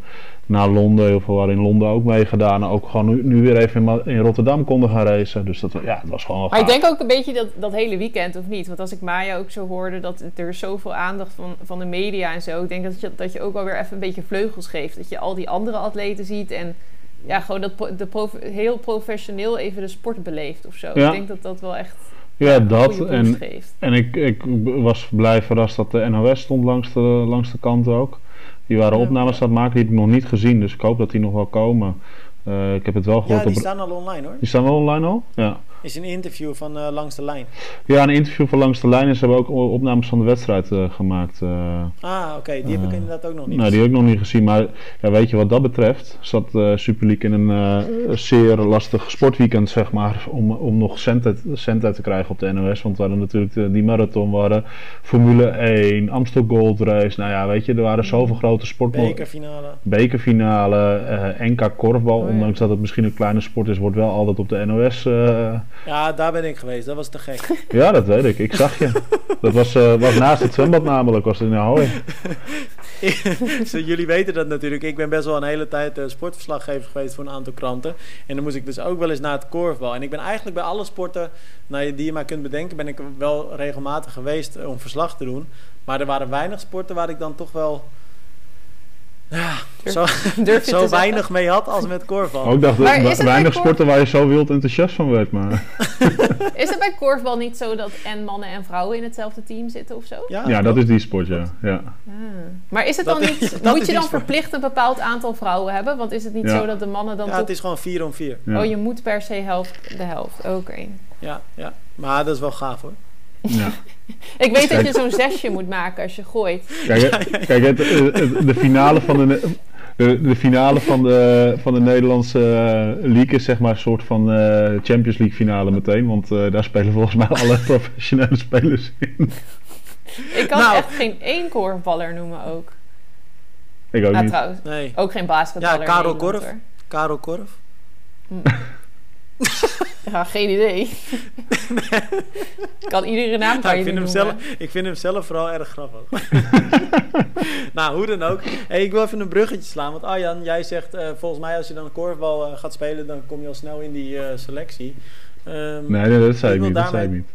naar Londen. Heel veel waren in Londen ook meegedaan. Ook gewoon nu, nu, weer even in, Rotterdam konden gaan racen. Dus dat, ja, het was gewoon Maar ik denk ook een beetje dat, dat hele weekend, of niet? Want als ik Maya ook zo hoorde, dat er zoveel aandacht van, van de media en zo. Ik denk dat je, dat je ook wel weer even een beetje vleugels geeft. Dat je al die andere atleten ziet en ja, gewoon dat de heel professioneel even de sport beleeft of zo. Ik denk dat dat wel echt... Ja, dat. En, geeft. en ik, ik was blij verrast dat de NOS stond langs de, langs de kant ook. Die waren opnames aan het maken, die heb ik nog niet gezien. Dus ik hoop dat die nog wel komen. Uh, ik heb het wel gehoord. Ja, die staan al online hoor. Die staan wel online al? Ja is een interview van uh, Langs de Lijn. Ja, een interview van Langs de Lijn. En ze hebben ook opnames van de wedstrijd uh, gemaakt. Uh, ah, oké. Die heb ik inderdaad ook nog niet Nou, die heb ik nog niet gezien. Maar ja, weet je wat dat betreft? Zat Super League in een zeer lastig sportweekend, zeg maar. Om, om nog cent uit, cent uit te krijgen op de NOS. Want we hadden natuurlijk die marathon, we hadden Formule 1, Amstel Gold Race. Nou ja, weet je, er waren zoveel grote sporten. Bekerfinale. Bekerfinale, NK korfbal. Oh, ondanks dat het misschien een kleine sport is, wordt wel altijd op de NOS ja, daar ben ik geweest. Dat was te gek. <laughs> Ja, dat weet ik. Ik zag je. Dat was, uh, was naast het zwembad namelijk. Was het in Ahoy. <laughs> Jullie weten dat natuurlijk. Ik ben best wel een hele tijd uh, sportverslaggever geweest voor een aantal kranten. En dan moest ik dus ook wel eens naar het korfbal. En ik ben eigenlijk bij alle sporten nou, die je maar kunt bedenken... ben ik wel regelmatig geweest eh, om verslag te doen. Maar er waren weinig sporten waar ik dan toch wel ja, zo, <laughs> zo weinig mee had als met korfbal. Ook dacht ik, weinig sporten waar je zo wild enthousiast van werd. Maar. <laughs> is het bij korfbal niet zo dat en mannen en vrouwen in hetzelfde team zitten of zo? Ja, ja dat is die sport, ja. ja. Ah. Maar is het dan niet, <laughs> moet je dan verplicht een bepaald aantal vrouwen hebben? Want is het niet zo dat de mannen dan Ja, het is gewoon vier om vier. Oh, je moet per se helft, de helft. Oké. Ja, ja, maar dat is wel gaaf hoor. Ja. ik weet dat je zo'n zesje moet maken als je gooit. Kijk, kijk het, de finale van de, de, de, finale van de, van de Nederlandse uh, league is zeg maar een soort van uh, Champions League finale meteen. Want uh, daar spelen volgens mij alle <laughs> professionele spelers in. Ik kan nou, echt geen één korfballer noemen ook. Ik ook nou, niet. Trouwens, nee. ook geen basketballer. Ja, Karel Korf. Karel Korf. Hm. <laughs> Ja, geen idee. <laughs> kan iedere naam nou, ik, vind hem zelf, ik vind hem zelf vooral erg grappig. <laughs> nou, hoe dan ook. Hey, ik wil even een bruggetje slaan. Want Arjan, jij zegt uh, volgens mij als je dan korfbal uh, gaat spelen... dan kom je al snel in die uh, selectie. Um, nee, nee, dat zei ik niet. Dat zei ik niet.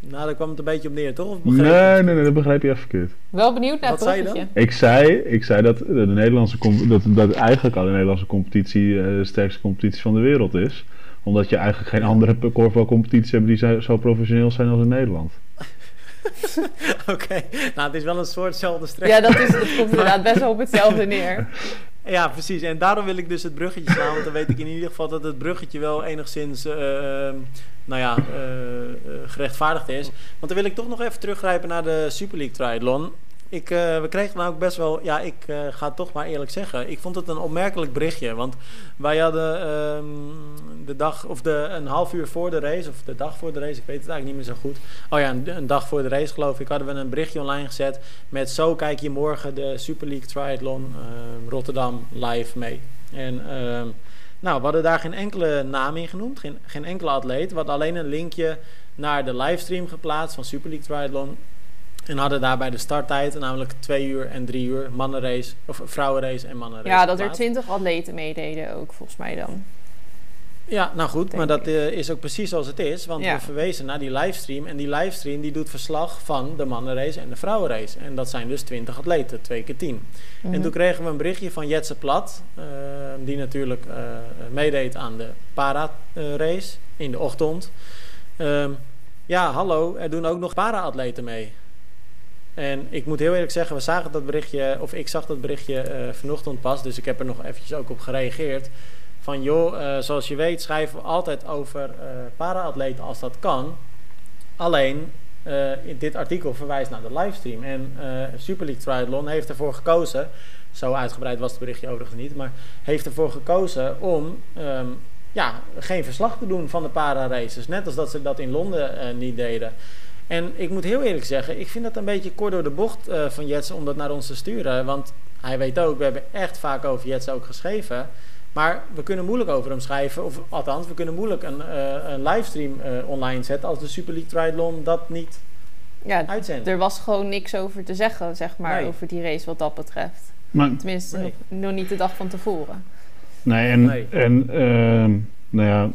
Nou, daar kwam het een beetje op neer, toch? Of nee, nee, nee, dat begrijp je even verkeerd. Wel benieuwd naar Wat zei je dan? Ik zei, ik zei dat, de Nederlandse dat, dat eigenlijk al de Nederlandse competitie de sterkste competitie van de wereld is omdat je eigenlijk geen andere korfbalcompetities hebt die zo professioneel zijn als in Nederland. <laughs> Oké, nou het is wel een soortzelfde strek. Ja, dat, is, dat komt <laughs> inderdaad best wel op hetzelfde neer. <laughs> Ja, precies. En daarom wil ik dus het bruggetje slaan. Want dan weet ik in ieder geval dat het bruggetje wel enigszins uh, nou ja, uh, gerechtvaardigd is. Want dan wil ik toch nog even teruggrijpen naar de Super League Triathlon. Ik, uh, we kregen nou ook best wel, ja, ik uh, ga het toch maar eerlijk zeggen. Ik vond het een opmerkelijk berichtje. Want wij hadden um, de dag, of de, een half uur voor de race, of de dag voor de race, ik weet het eigenlijk niet meer zo goed. Oh ja, een, dag voor de race geloof ik, hadden we een berichtje online gezet. Met zo kijk je morgen de Super League Triathlon uh, Rotterdam live mee. En ehm, nou, we hadden daar geen enkele naam in genoemd, geen, geen enkele atleet. We hadden alleen een linkje naar de livestream geplaatst van Super League Triathlon. En hadden daarbij de starttijd, namelijk twee uur en drie uur, mannenrace, of vrouwenrace en mannenrace. Ja, dat er twintig atleten meededen ook, volgens mij dan. Ja, nou goed, maar dat uh, is ook precies zoals het is. Want we verwezen naar die livestream. En die livestream die doet verslag van de mannenrace en de vrouwenrace. En dat zijn dus 20 atleten, twee keer 10. En mhm. toen kregen we een berichtje van Jetse Plat. Uh, die natuurlijk uh, meedeed aan de para-race in de ochtend. Ehm, ja, hallo, er doen ook nog para-atleten mee. En ik moet heel eerlijk zeggen, we zagen dat berichtje, of ik zag dat berichtje uh, vanochtend pas, dus ik heb er nog eventjes ook op gereageerd. Van joh, uh, zoals je weet schrijven we altijd over uh, para-atleten als dat kan. Alleen, dit artikel verwijst naar de livestream. En Super League Triathlon heeft ervoor gekozen, zo uitgebreid was het berichtje overigens niet, maar heeft ervoor gekozen om um, ja, geen verslag te doen van de para-races. Net als dat ze dat in Londen niet deden. En ik moet heel eerlijk zeggen, ik vind dat een beetje kort door de bocht uh, van Jets om dat naar ons te sturen. Want hij weet ook, we hebben echt vaak over Jets ook geschreven. Maar we kunnen moeilijk over hem schrijven. Of althans, we kunnen moeilijk een, uh, een livestream uh, online zetten als de Super League Triathlon dat niet ja, uitzendt. Er was gewoon niks over te zeggen, zeg maar, nee. over die race wat dat betreft. Maar, Tenminste, nee. nog, nog, niet de dag van tevoren. Nee, en, nee. en uh, nou ja,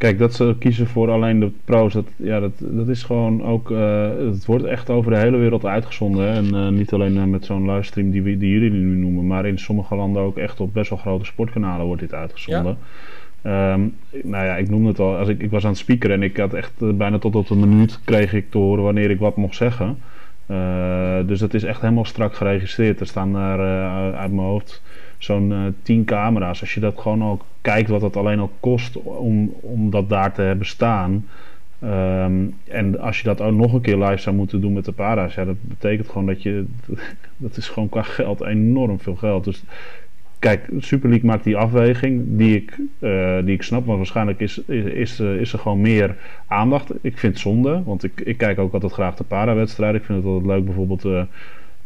Kijk, dat ze kiezen voor alleen de pro's, dat, ja, dat, dat is gewoon ook. Uh, het wordt echt over de hele wereld uitgezonden. En uh, niet alleen uh, met zo'n livestream die, die jullie nu noemen, maar in sommige landen ook echt op best wel grote sportkanalen wordt dit uitgezonden. Ja. Um, nou ja, ik noemde het al. Als ik, ik was aan het speaker en ik had echt bijna tot op een minuut kreeg ik te horen wanneer ik wat mocht zeggen. dus dat is echt helemaal strak geregistreerd. Er staan daar uit mijn hoofd zo'n uh, tien camera's. Als je dat gewoon al kijkt wat het alleen al kost om, om dat daar te hebben staan. Ehm, en als je dat ook nog een keer live zou moeten doen met de para's, ja, dat betekent gewoon dat je. <laughs> Dat is gewoon qua geld enorm veel geld. Dus kijk, Super League maakt die afweging die ik, uh, die ik snap, maar waarschijnlijk is, is, is, is, er gewoon meer aandacht. Ik vind het zonde, want ik, ik kijk ook altijd graag de para-wedstrijden. Ik vind het altijd leuk bijvoorbeeld.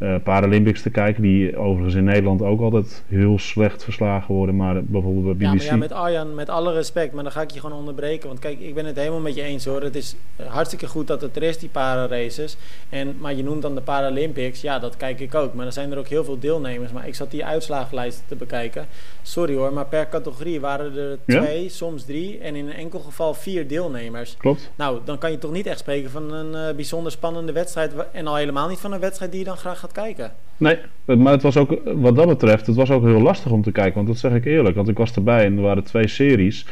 Uh, Paralympics te kijken. Die overigens in Nederland ook altijd heel slecht verslagen worden. Maar bijvoorbeeld bij BBC... Ja, ja, met Arjan, met alle respect. Maar dan ga ik je gewoon onderbreken. Want kijk, ik ben het helemaal met je eens hoor. Het is hartstikke goed dat het er is, die para-races. En, maar je noemt dan de Paralympics. Ja, dat kijk ik ook. Maar er zijn er ook heel veel deelnemers. Maar ik zat die uitslagenlijst te bekijken. Sorry hoor, maar per categorie waren er twee, soms drie. En in een enkel geval vier deelnemers. Klopt. Nou, dan kan je toch niet echt spreken van een uh, bijzonder spannende wedstrijd. En al helemaal niet van een wedstrijd die je dan graag gaat kijken. Nee, maar het was ook, wat dat betreft, het was ook heel lastig om te kijken. Want dat zeg ik eerlijk, want ik was erbij en er waren twee series.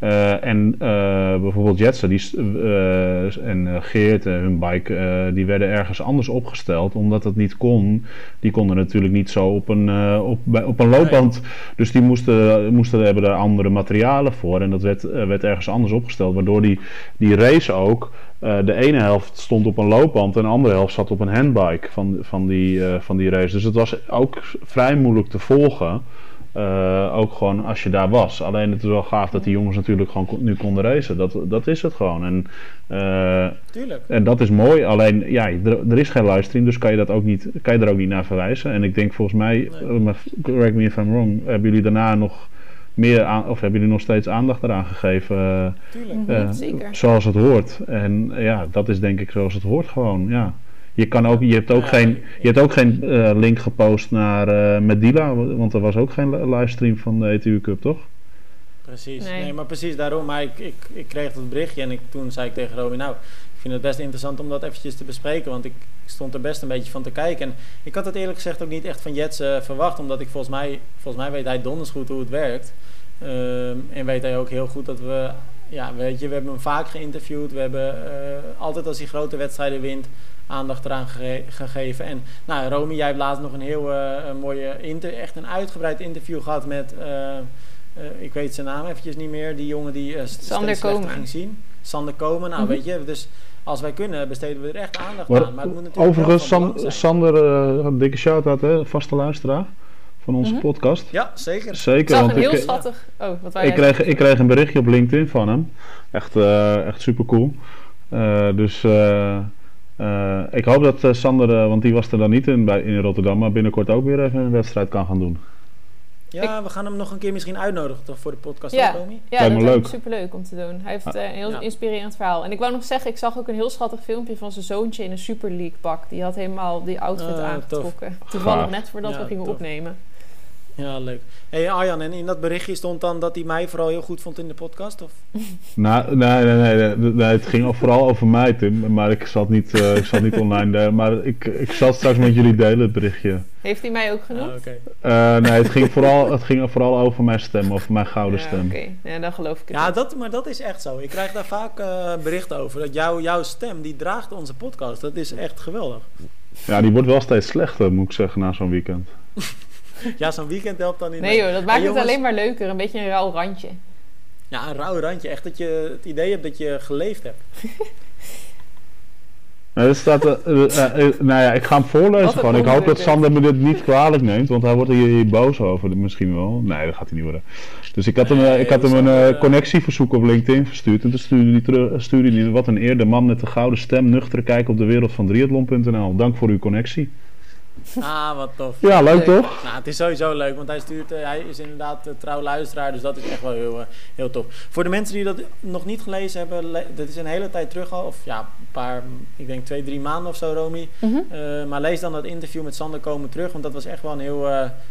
Uh, en uh, bijvoorbeeld Jetsen die, uh, en Geert, hun bike, die werden ergens anders opgesteld. Omdat het niet kon. Die konden natuurlijk niet zo op een, op, op een loopband. Dus die moesten, moesten hebben daar andere materialen voor. En dat werd, werd ergens anders opgesteld. Waardoor die, die race ook de ene helft stond op een loopband en de andere helft zat op een handbike van, van, die, van die race. Dus het was ook vrij moeilijk te volgen. Uh, ook gewoon als je daar was. Alleen het is wel gaaf dat die jongens natuurlijk gewoon nu konden racen. Dat, dat is het gewoon. En, Tuurlijk. en dat is mooi. Alleen ja, er, er, is geen livestream, dus kan je, dat ook niet, kan je er ook niet naar verwijzen. En ik denk volgens mij, nee. correct me if I'm wrong, hebben jullie daarna nog meer aan, of hebben jullie nog steeds aandacht eraan gegeven? Tuurlijk, uh, zeker. Zoals het hoort. En ja, dat is denk ik zoals het hoort gewoon. Ja. Je, kan ook, je hebt ook geen, je hebt ook geen uh, link gepost naar uh, Medila, want er was ook geen livestream van de ETU Cup, toch? Precies, nee. nee. maar precies daarom. Maar ik, ik, ik kreeg dat berichtje en ik, toen zei ik tegen Robin, nou, ik vind het best interessant om dat eventjes te bespreken, want ik, ik stond er best een beetje van te kijken. En ik had het eerlijk gezegd ook niet echt van Jets uh, verwacht, omdat ik volgens mij, volgens mij weet hij donders goed hoe het werkt. Um, en weet hij ook heel goed dat we, ja, weet je, we hebben hem vaak geïnterviewd. We hebben uh, altijd als hij grote wedstrijden wint, aandacht eraan gege gegeven. En nou, Romy, jij hebt laatst nog een heel uh, een mooie, inter echt een uitgebreid interview gehad met, ik weet zijn naam eventjes niet meer, die jongen die Sander Komen ging zien. Sander Komen, nou mm -hmm. weet je, dus als wij kunnen, besteden we er echt aandacht maar, aan. Maar het moet natuurlijk overigens, San, Sander, uh, een dikke shout-out, hè, vaste luisteraar van onze mm -hmm. podcast. Ja, zeker. Zeker. Ik zag heel ik, schattig. Oh, wat ik, kreeg, ik kreeg een berichtje op LinkedIn van hem. Echt, uh, echt super cool. Uh, dus ik hoop dat Sander, want die was er dan niet in, bij, in Rotterdam, maar binnenkort ook weer even een wedstrijd kan gaan doen. Ja, ik, we gaan hem nog een keer misschien uitnodigen toch voor de podcast. Ja, Tommy? ja dat is superleuk om te doen. Hij heeft uh, een heel ja. inspirerend verhaal. En ik wou nog zeggen, ik zag ook een heel schattig filmpje van zijn zoontje in een Super League pak. Die had helemaal die outfit uh, aangetrokken. Tof. Toevallig Gaaf. net voordat ja, we gingen tof. opnemen. Ja, leuk. hey Arjan, en in dat berichtje stond dan dat hij mij vooral heel goed vond in de podcast? Of? <laughs> Nou, nee, nee, nee, nee, nee het ging vooral over mij, Tim. Maar ik zat niet, uh, ik zat niet online delen. Maar ik, ik zal het straks met jullie delen, het berichtje. Heeft hij mij ook genoemd? Ah, okay. uh, nee, het ging, <laughs> vooral, het ging vooral over mijn stem, over mijn gouden ja, stem. Oké, okay. ja, dan geloof ik het. Ja, dat, maar dat is echt zo. Ik krijg daar vaak uh, berichten over. Dat jou, jouw stem, die draagt onze podcast. Dat is echt geweldig. Ja, die wordt wel steeds slechter, moet ik zeggen, na zo'n weekend. <laughs> <laughs> ja, zo'n weekend helpt dan niet Nee joh, dat maakt jongens... het alleen maar leuker. Een beetje een rauw randje. Ja, een rauw randje. Echt dat je het idee hebt dat je geleefd hebt. <laughs> Nou, staat, uh, uh, uh, nou ja, ik ga hem voorlezen gewoon. Ik hoop dat Sander me dit niet kwalijk neemt, want hij wordt hier, hier boos over, misschien wel. Nee, dat gaat hij niet worden. Dus ik had hem, nee, ik had hem een connectieverzoek op LinkedIn verstuurd. En toen stuurde hij, terug, stuurde hij wat een eer, de man met de gouden stem, nuchtere kijk op de wereld van triathlon.nl. Dank voor uw connectie. Ah, wat tof. Ja, leuk, toch? Nou, het is sowieso leuk, want hij, stuurt, eh, hij is inderdaad uh, trouw luisteraar, dus dat is echt wel heel, uh, heel tof. Voor de mensen die dat nog niet gelezen hebben, le- dat is een hele tijd terug al, of ja, een paar, ik denk twee, drie maanden of zo, Romy. Mhm. Uh, maar lees dan dat interview met Sander komen terug, want dat was echt wel een heel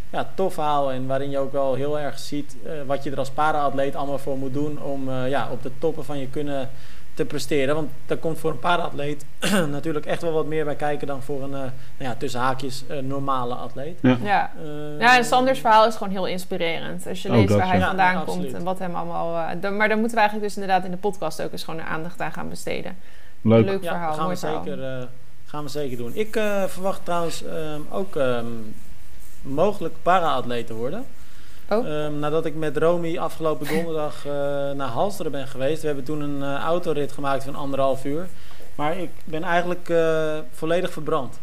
ja, tof verhaal en waarin je ook wel heel erg ziet wat je er als para-atleet allemaal voor moet doen om ja, op de toppen van je kunnen te presteren. Want daar komt voor een para-atleet <clears throat> natuurlijk echt wel wat meer bij kijken dan voor een, uh, nou ja, tussen haakjes, uh, normale atleet. Ja. Ja. Uh, ja, en Sanders verhaal is gewoon heel inspirerend. Als je leest waar hij ja. vandaan Ja, komt en wat hem allemaal... uh, de, maar daar moeten we eigenlijk dus inderdaad in de podcast ook eens gewoon aandacht aan gaan besteden. Leuk. Leuk ja, verhaal, gaan mooi we verhaal. zeker, uh, gaan we zeker doen. Ik uh, verwacht trouwens um, ook um, mogelijk para-atleet te worden. Oh. Um, nadat ik met Romy afgelopen donderdag uh, naar Halsteren ben geweest. We hebben toen een uh, autorit gemaakt van anderhalf uur. Maar ik ben eigenlijk uh, volledig verbrand.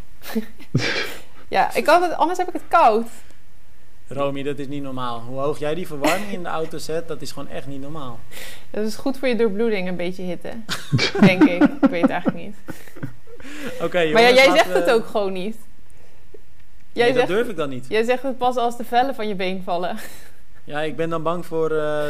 <laughs> ja, ik had het, anders heb ik het koud. Romy, dat is niet normaal. Hoe hoog jij die verwarming in de auto zet, dat is gewoon echt niet normaal. Dat is goed voor je doorbloeding, een beetje hitte. <laughs> Denk ik. Ik weet het eigenlijk niet. Oké, okay, Maar ja, jij zegt we... het ook gewoon niet. Jij nee, zegt, dat durf ik dan niet. Jij zegt het pas als de vellen van je been vallen. <laughs> Ja, ik ben dan bang voor uh,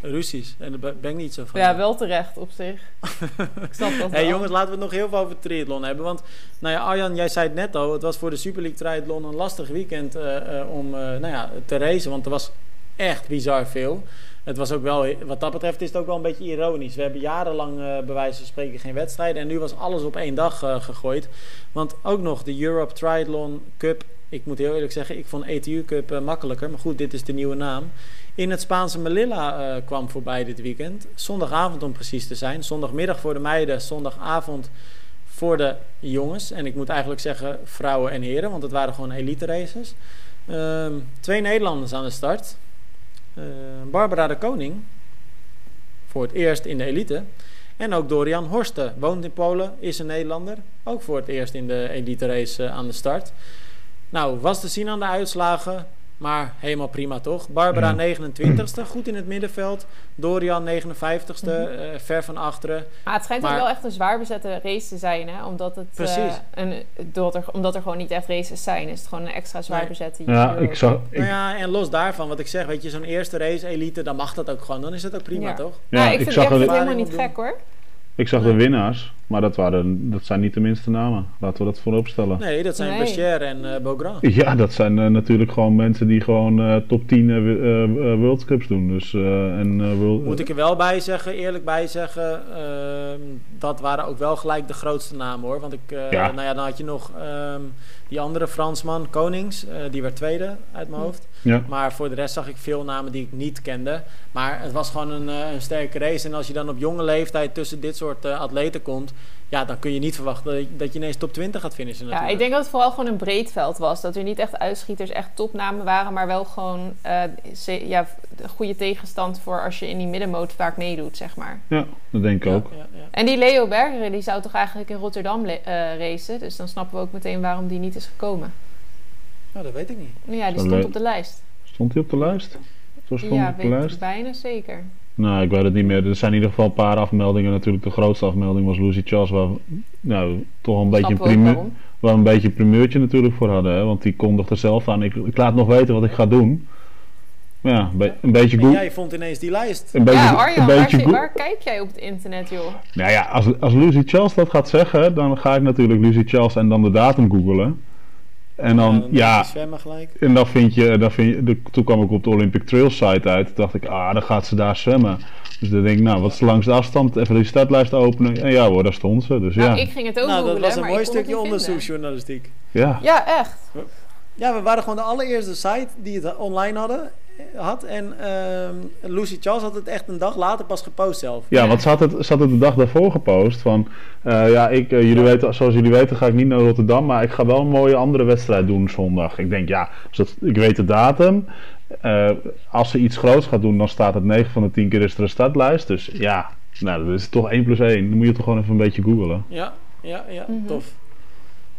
ruzies. En daar ben ik niet zo van. Ja, wel terecht op zich. <laughs> ik snap dat hey, jongens, laten we het nog heel veel over triathlon hebben. Want, nou ja, Arjan, jij zei het net al. Het was voor de Super League triathlon een lastig weekend uh, uh, om nou ja, te racen. Want er was echt bizar veel. Het was ook wel, wat dat betreft is het ook wel een beetje ironisch. We hebben jarenlang uh, bij wijze van spreken geen wedstrijden. En nu was alles op één dag uh, gegooid. Want ook nog de Europe Triathlon Cup. Ik moet heel eerlijk zeggen, ik vond ETU Cup uh, makkelijker. Maar goed, dit is de nieuwe naam. In het Spaanse Melilla kwam voorbij dit weekend. Zondagavond om precies te zijn. Zondagmiddag voor de meiden, zondagavond voor de jongens. En ik moet eigenlijk zeggen vrouwen en heren, want het waren gewoon elite races. Um, twee Nederlanders aan de start. Uh, Barbara de Koning, voor het eerst in de elite. En ook Dorian Horsten, woont in Polen, is een Nederlander. Ook voor het eerst in de elite race uh, aan de start. Nou, was te zien aan de uitslagen, maar helemaal prima toch? Barbara Ja. 29ste, goed in het middenveld. Dorian 59ste, uh, ver van achteren. Maar het schijnt Maar- ook wel echt een zwaar bezette race te zijn, hè? Omdat, het, eh, een, doordat, er, omdat er gewoon niet echt races zijn. Is het gewoon een extra zwaar Nee. bezette Ja, ik zag, ik, Nou ja, en los daarvan, wat ik zeg, weet je, zo'n eerste race elite, dan mag dat ook gewoon. Dan is het ook prima, Ja. toch? Ja, ja, ik ik vind, zag, er- het helemaal niet gek hoor. ik zag de winnaars, maar dat, waren, dat zijn niet de minste namen. Laten we dat voorop stellen. Nee, dat zijn Nee. En eh Beaugrand. Ja, dat zijn eh, natuurlijk gewoon mensen die gewoon eh, top 10 eh, wi- eh, eh, World Cups doen. Dus, eh, en, eh, World- Moet ik er wel bij zeggen, eerlijk bij zeggen, ehm, dat waren ook wel gelijk de grootste namen hoor. Want ik, eh, Ja. nou ja, dan had je nog ehm, die andere Fransman, Konings, eh, die werd tweede uit mijn Hm. hoofd. ja. Maar voor de rest zag ik veel namen die ik niet kende. Maar het was gewoon een, eh, een sterke race. En als je dan op jonge leeftijd tussen dit soort eh, atleten komt, ja, dan kun je niet verwachten dat je, dat je ineens top 20 gaat finishen. Ja, Natuurlijk. ik denk dat het vooral gewoon een breed veld was. Dat er niet echt uitschieters, echt topnamen waren, maar wel gewoon eh, ze- ja, een goede tegenstand voor als je in die middenmoot vaak meedoet, zeg maar. ja, dat denk ik Ja, ook. ja, ja. En die Leo Berger, die zou toch eigenlijk in Rotterdam eh, racen. Dus dan snappen we ook meteen waarom die niet is gekomen. Nou, dat weet ik niet. Nou ja, die stond op de lijst. Stond hij op de lijst? Zo stond Ja, op de weet ik lijst? bijna zeker. Nou, ik weet het niet meer. Er zijn in ieder geval een paar afmeldingen. Natuurlijk de grootste afmelding was Lucy Charles, waar we nou, toch een beetje een, primeur, waar een beetje een primeurtje natuurlijk voor hadden. Hè? Want die kondigde zelf aan. Ik, ik laat nog weten wat ik ga doen. Maar ja, een, be- een beetje En goed. jij vond ineens die lijst. Een beetje, Ja, een Arjan, beetje waar kijk jij op het internet, joh? Nou ja, als, als Lucy Charles dat gaat zeggen, dan ga ik natuurlijk Lucy Charles en dan de datum googelen. En dan, dan ja, zwemmen gelijk. en dan vind je, dan vind je, de- toen kwam ik op de Olympic Trail site uit. Toen dacht ik, ah, dan gaat ze daar zwemmen. Dus dan denk ik, nou, wat is de langste afstand? Even die startlijst openen. En ja hoor, daar stond ze. Dus Nou, ja, ik ging het ook Nou, dat was een mooi stukje onderzoeksjournalistiek. ja. Ja, echt. Ja, we waren gewoon de allereerste site die het online hadden, had. En ehm, Lucy Charles had het echt een dag later pas gepost zelf. Ja, want ze had, het, ze had het de dag daarvoor gepost van... eh, ja, ik, eh, jullie weten, zoals jullie weten ga ik niet naar Rotterdam... maar ik ga wel een mooie andere wedstrijd doen zondag. Ik denk, ja, dat, ik weet de datum. Eh, als ze iets groots gaat doen, dan staat het 9 van de 10 keer is er een startlijst. Dus ja, nou, dat is toch 1 plus 1. Dan moet je toch gewoon even een beetje googelen. Ja, ja, ja, Mhm. tof.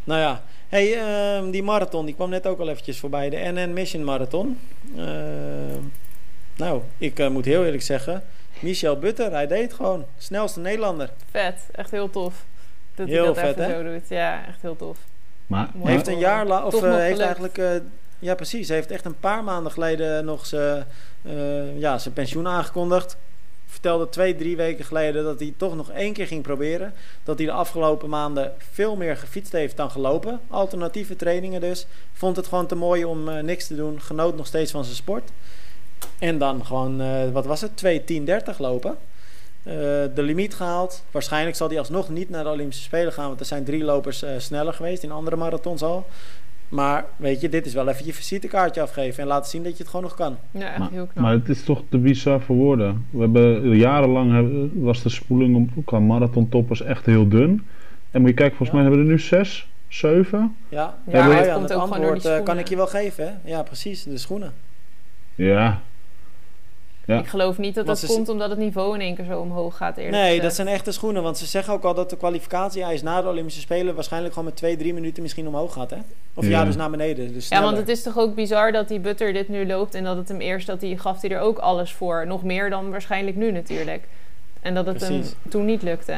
Nou ja, hey, ehm, die marathon, die kwam net ook al eventjes voorbij. De NN Mission Marathon. Ehm, nou, ik eh, moet heel eerlijk zeggen, Michel Butter, hij deed het gewoon. Snelste Nederlander. Vet. Echt heel tof. Dat Heel hij dat vet, even hè? zo doet. Ja, echt heel tof. Maar, Mooi. heeft een jaar la- of eh, heeft eigenlijk eh, ja precies heeft echt een paar maanden geleden nog zijn eh, ja zijn pensioen aangekondigd vertelde twee drie weken geleden dat hij toch nog één keer ging proberen. Dat hij de afgelopen maanden veel meer gefietst heeft dan gelopen. Alternatieve trainingen dus. Vond het gewoon te mooi om eh, niks te doen. Genoot nog steeds van zijn sport. En dan gewoon eh, wat was het? 2 10 30 lopen. Eh, de limiet gehaald. Waarschijnlijk zal hij alsnog niet naar de Olympische Spelen gaan, want er zijn drie lopers sneller geweest in andere marathons al. Maar weet je, dit is wel even je visitekaartje afgeven en laten zien dat je het gewoon nog kan. Ja, echt Maar, heel knap. maar het is toch te bizar voor woorden. We hebben, jarenlang hebben- was de spoeling om, qua marathontoppers echt heel dun. En moet je kijken, volgens Ja. mij hebben we er nu zes, zeven. Ja, Ja, ja, het ja, komt het ook gewoon door antwoord die eh, kan ik je wel geven. Hè? Ja, precies, de schoenen. Ja. Ja. Ik geloof niet dat Want dat ze- komt omdat het niveau in één keer zo omhoog gaat eerlijk Nee, gezegd. dat zijn echte schoenen. Want ze zeggen ook al dat de kwalificatie-eis na de Olympische Spelen waarschijnlijk gewoon met twee, drie minuten misschien omhoog gaat. Hè? Of ja, Ja. dus naar beneden. Dus Ja, want het is toch ook bizar dat die Butter dit nu loopt en dat het hem eerst dat hij gaf hij er ook alles voor. Nog meer dan waarschijnlijk nu natuurlijk. En dat het Precies. hem toen niet lukte.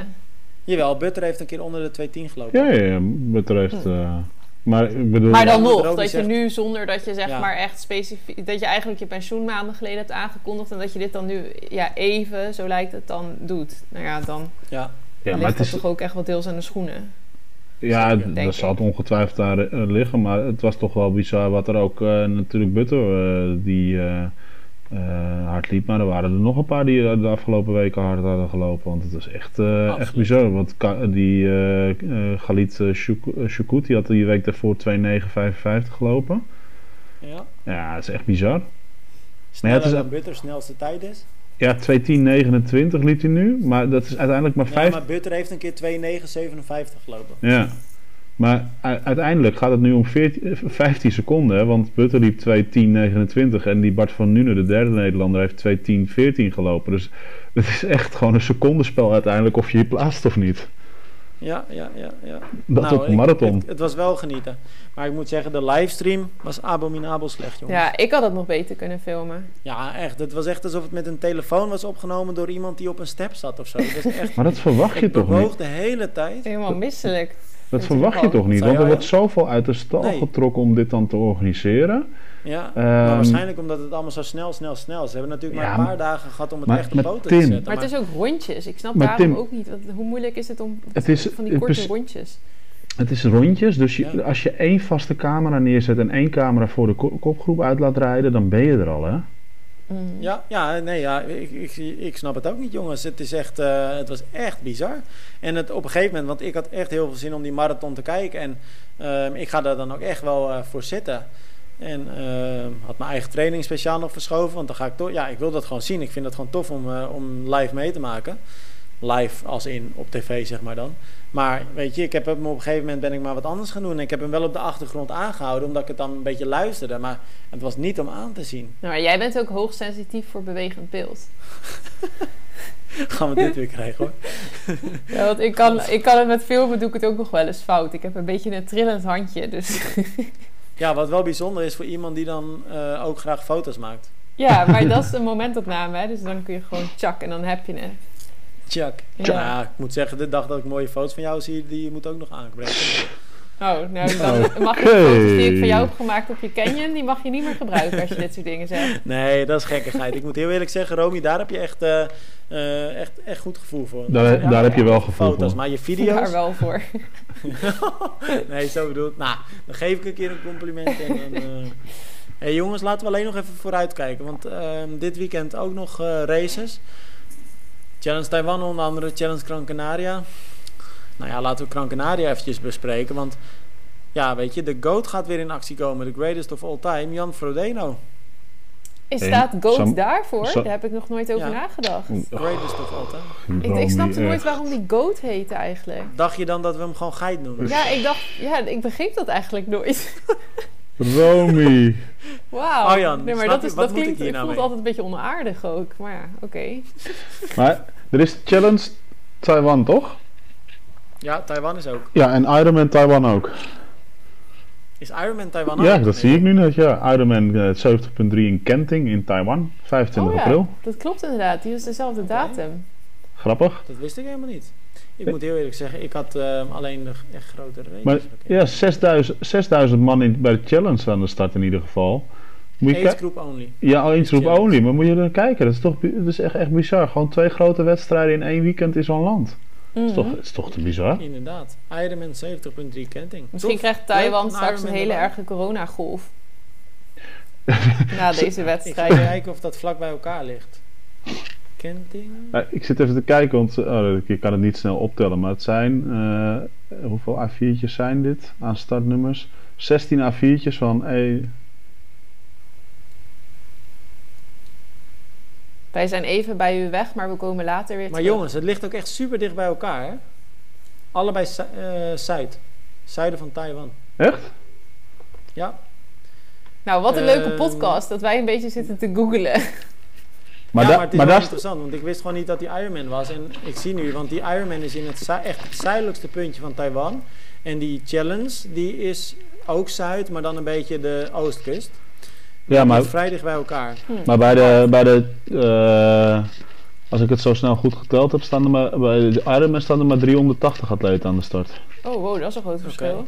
Jawel, Butter heeft een keer onder de 2.10 gelopen. Ja, ja, ja. Wat er heeft, eh, maar ik bedoel... Maar dan nog, dat je zegt- nu zonder dat je zeg Ja. maar echt specifiek... Dat je eigenlijk je pensioen maanden geleden hebt aangekondigd... en dat je dit dan nu ja, even, zo lijkt het dan, doet. Nou ja, dan Ja. ja, maar ligt het dat is, toch ook echt wat deels aan de schoenen. ja, dat zal het ongetwijfeld daar eh, liggen. Maar het was toch wel bizar wat er ook eh, natuurlijk Butter eh, die eh, hard liep. Maar er waren er nog een paar die eh, de afgelopen weken hard hadden gelopen. Want het was echt, eh, echt bizar. Want die Galit Shuk- Shukut, die had die week daarvoor 2.955 gelopen. ja. Ja, dat is echt bizar. Sneller het is- dan Butter snelste tijd is. Ja, 2.10.29 liep hij nu. Maar dat is uiteindelijk maar Ja, 5 maar Butter heeft een keer 2.957 gelopen. Ja. Maar uiteindelijk gaat het nu om 14, eh, 15 seconden. Hè? Want Butter liep 2.10.29 en die Bart van Nuenen, de derde Nederlander, heeft 2.10.14 gelopen. Dus het is echt gewoon een secondenspel uiteindelijk of je je plaatst of niet. Ja, ja, ja. ja. Dat Nou, op een ik- marathon. Het, het was wel genieten. Maar ik moet zeggen, de livestream was abominabel slecht, jongens. Ja, ik had het nog beter kunnen filmen. Ja, echt. Het was echt alsof het met een telefoon was opgenomen door iemand die op een step zat of zo. Was <laughs> echt... Maar dat verwacht je ik toch bewoog niet? de hele tijd. Helemaal misselijk. Dat verwacht je toch niet? Want er wordt zoveel uit de stal Nee. getrokken om dit dan te organiseren. Ja, Ehm, maar waarschijnlijk omdat het allemaal zo snel, snel, snel is. Ze hebben natuurlijk maar een paar dagen gehad om het maar echt op met poten Tim- te zetten. Maar het is ook rondjes. Ik snap daarom Tim- ook niet. Wat, hoe moeilijk is het om Het is- van die korte principe- rondjes? Het is rondjes, dus je, Ja. als je één vaste camera neerzet en één camera voor de ko- kopgroep uit laat rijden, dan ben je er al, hè? Mm. Ja, ja, nee, ja ik, ik, ik snap het ook niet, jongens. Het, is echt, eh, het was echt bizar. En het, op een gegeven moment, want ik had echt heel veel zin om die marathon te kijken. En ehm, ik ga daar dan ook echt wel eh, voor zitten. En ehm, had mijn eigen training speciaal nog verschoven. Want dan ga ik toch, ja, ik wil dat gewoon zien. Ik vind het gewoon tof om, eh, om live mee te maken. Live als in op tv, zeg maar dan. Maar weet je, ik heb hem op een gegeven moment ben ik maar wat anders gaan doen. En ik heb hem wel op de achtergrond aangehouden, omdat ik het dan een beetje luisterde. Maar het was niet om aan te zien. Nou, maar jij bent ook hoogsensitief voor bewegend beeld. <laughs> Gaan we dit weer krijgen hoor. <laughs> Ja, want ik kan, ik kan het met filmen, doe ik het ook nog wel eens fout. Ik heb een beetje een trillend handje, dus... <laughs> Ja, wat wel bijzonder is voor iemand die dan eh, ook graag foto's maakt. ja, maar dat is een momentopname, hè. Dus dan kun je gewoon tjak en dan heb je het. Chuck. Ja. Ja. ik moet zeggen, de dag dat ik mooie foto's van jou zie, die moet ook nog aangebreken. Oh, nou dan mag je de foto's die ik van jou heb gemaakt op je canyon, die mag je niet meer gebruiken als je dit soort dingen zegt. Nee, dat is gekkigheid. Ik moet heel eerlijk zeggen, Romy, daar heb je echt, eh, eh, echt, echt goed gevoel voor. Daar, Ja, daar heb je wel gevoel Foto's, voor. maar je Daar video's... wel voor. <laughs> nee, zo bedoeld. Nou, dan geef ik een keer een compliment. En dan, eh hey, jongens, laten we alleen nog even vooruitkijken. Want ehm, dit weekend ook nog eh, races. Challenge Taiwan onder andere, Challenge Gran Canaria. Nou ja, laten we Gran Canaria eventjes bespreken. Want ja, weet je, de GOAT gaat weer in actie komen. De greatest of all time, Jan Frodeno. Is Hey, staat Goat Sam- daarvoor? Sam- Daar heb ik nog nooit over Ja. nagedacht. Greatest of all time. Ik, ik snapte nooit echt. waarom die Goat heette eigenlijk. Dacht je dan dat we hem gewoon geit noemen? Ja, ik dacht, ja, ik begreep dat eigenlijk nooit. <laughs> Romy. Wauw. Nee, maar dat, is, dat klinkt, ik nou voel het altijd een beetje onaardig ook. Maar ja, oké. <laughs> Maar er is Challenge Taiwan, toch? Ja, Taiwan is ook. Ja, en Ironman Taiwan ook. Is Ironman Taiwan ook? Ja, dat Nee. zie ik nu net. Ja, Ironman eh, 70.3 in Kenting in Taiwan, 25 Oh ja, april. dat klopt inderdaad. Die is dezelfde datum. Grappig. Dat wist ik helemaal niet. Ik moet heel eerlijk zeggen, ik had ehm, alleen de echt grote races. Maar ja, 6000, 6000 man in, bij de challenge aan de start in ieder geval. Moet je group only. ja, alleen groep Challenge. only, maar moet je er kijken. Dat is toch dat is echt, echt bizar. Gewoon twee grote wedstrijden in één weekend in zo'n land. Dat is, toch, Mhm. is toch te bizar? Inderdaad. Ironman 70.3 kenting. Misschien Tof. krijgt Taiwan straks een hele erge coronagolf. <laughs> Na deze Ik ga wedstrijden. kijken of dat vlak bij elkaar ligt. Kenting. Ja, ik zit even te kijken, want oh, ik kan het niet snel optellen. Maar het zijn, eh, hoeveel A4'tjes zijn dit aan startnummers? 16 A4'tjes van, eh, Wij zijn even bij u weg, maar we komen later weer Maar terug. jongens, het ligt ook echt super dicht bij elkaar, hè? Allebei eh, zuid. Zuiden van Taiwan. echt? Ja. Nou, wat een leuke Ehm. podcast dat wij een beetje zitten te googlen. Maar, ja, da- maar het is maar wel interessant, want ik wist gewoon niet dat die Ironman was. En ik zie nu, want die Ironman is in het echt het zuidelijkste puntje van Taiwan. En die challenge, die is ook zuid, maar dan een beetje de oostkust. ja, maar, vrij dicht bij elkaar. maar bij de, bij de eh, als ik het zo snel goed geteld heb, staan er maar, bij de Ironman staan er maar 380 atleten aan de start. Oh, wow, dat is een groot verschil.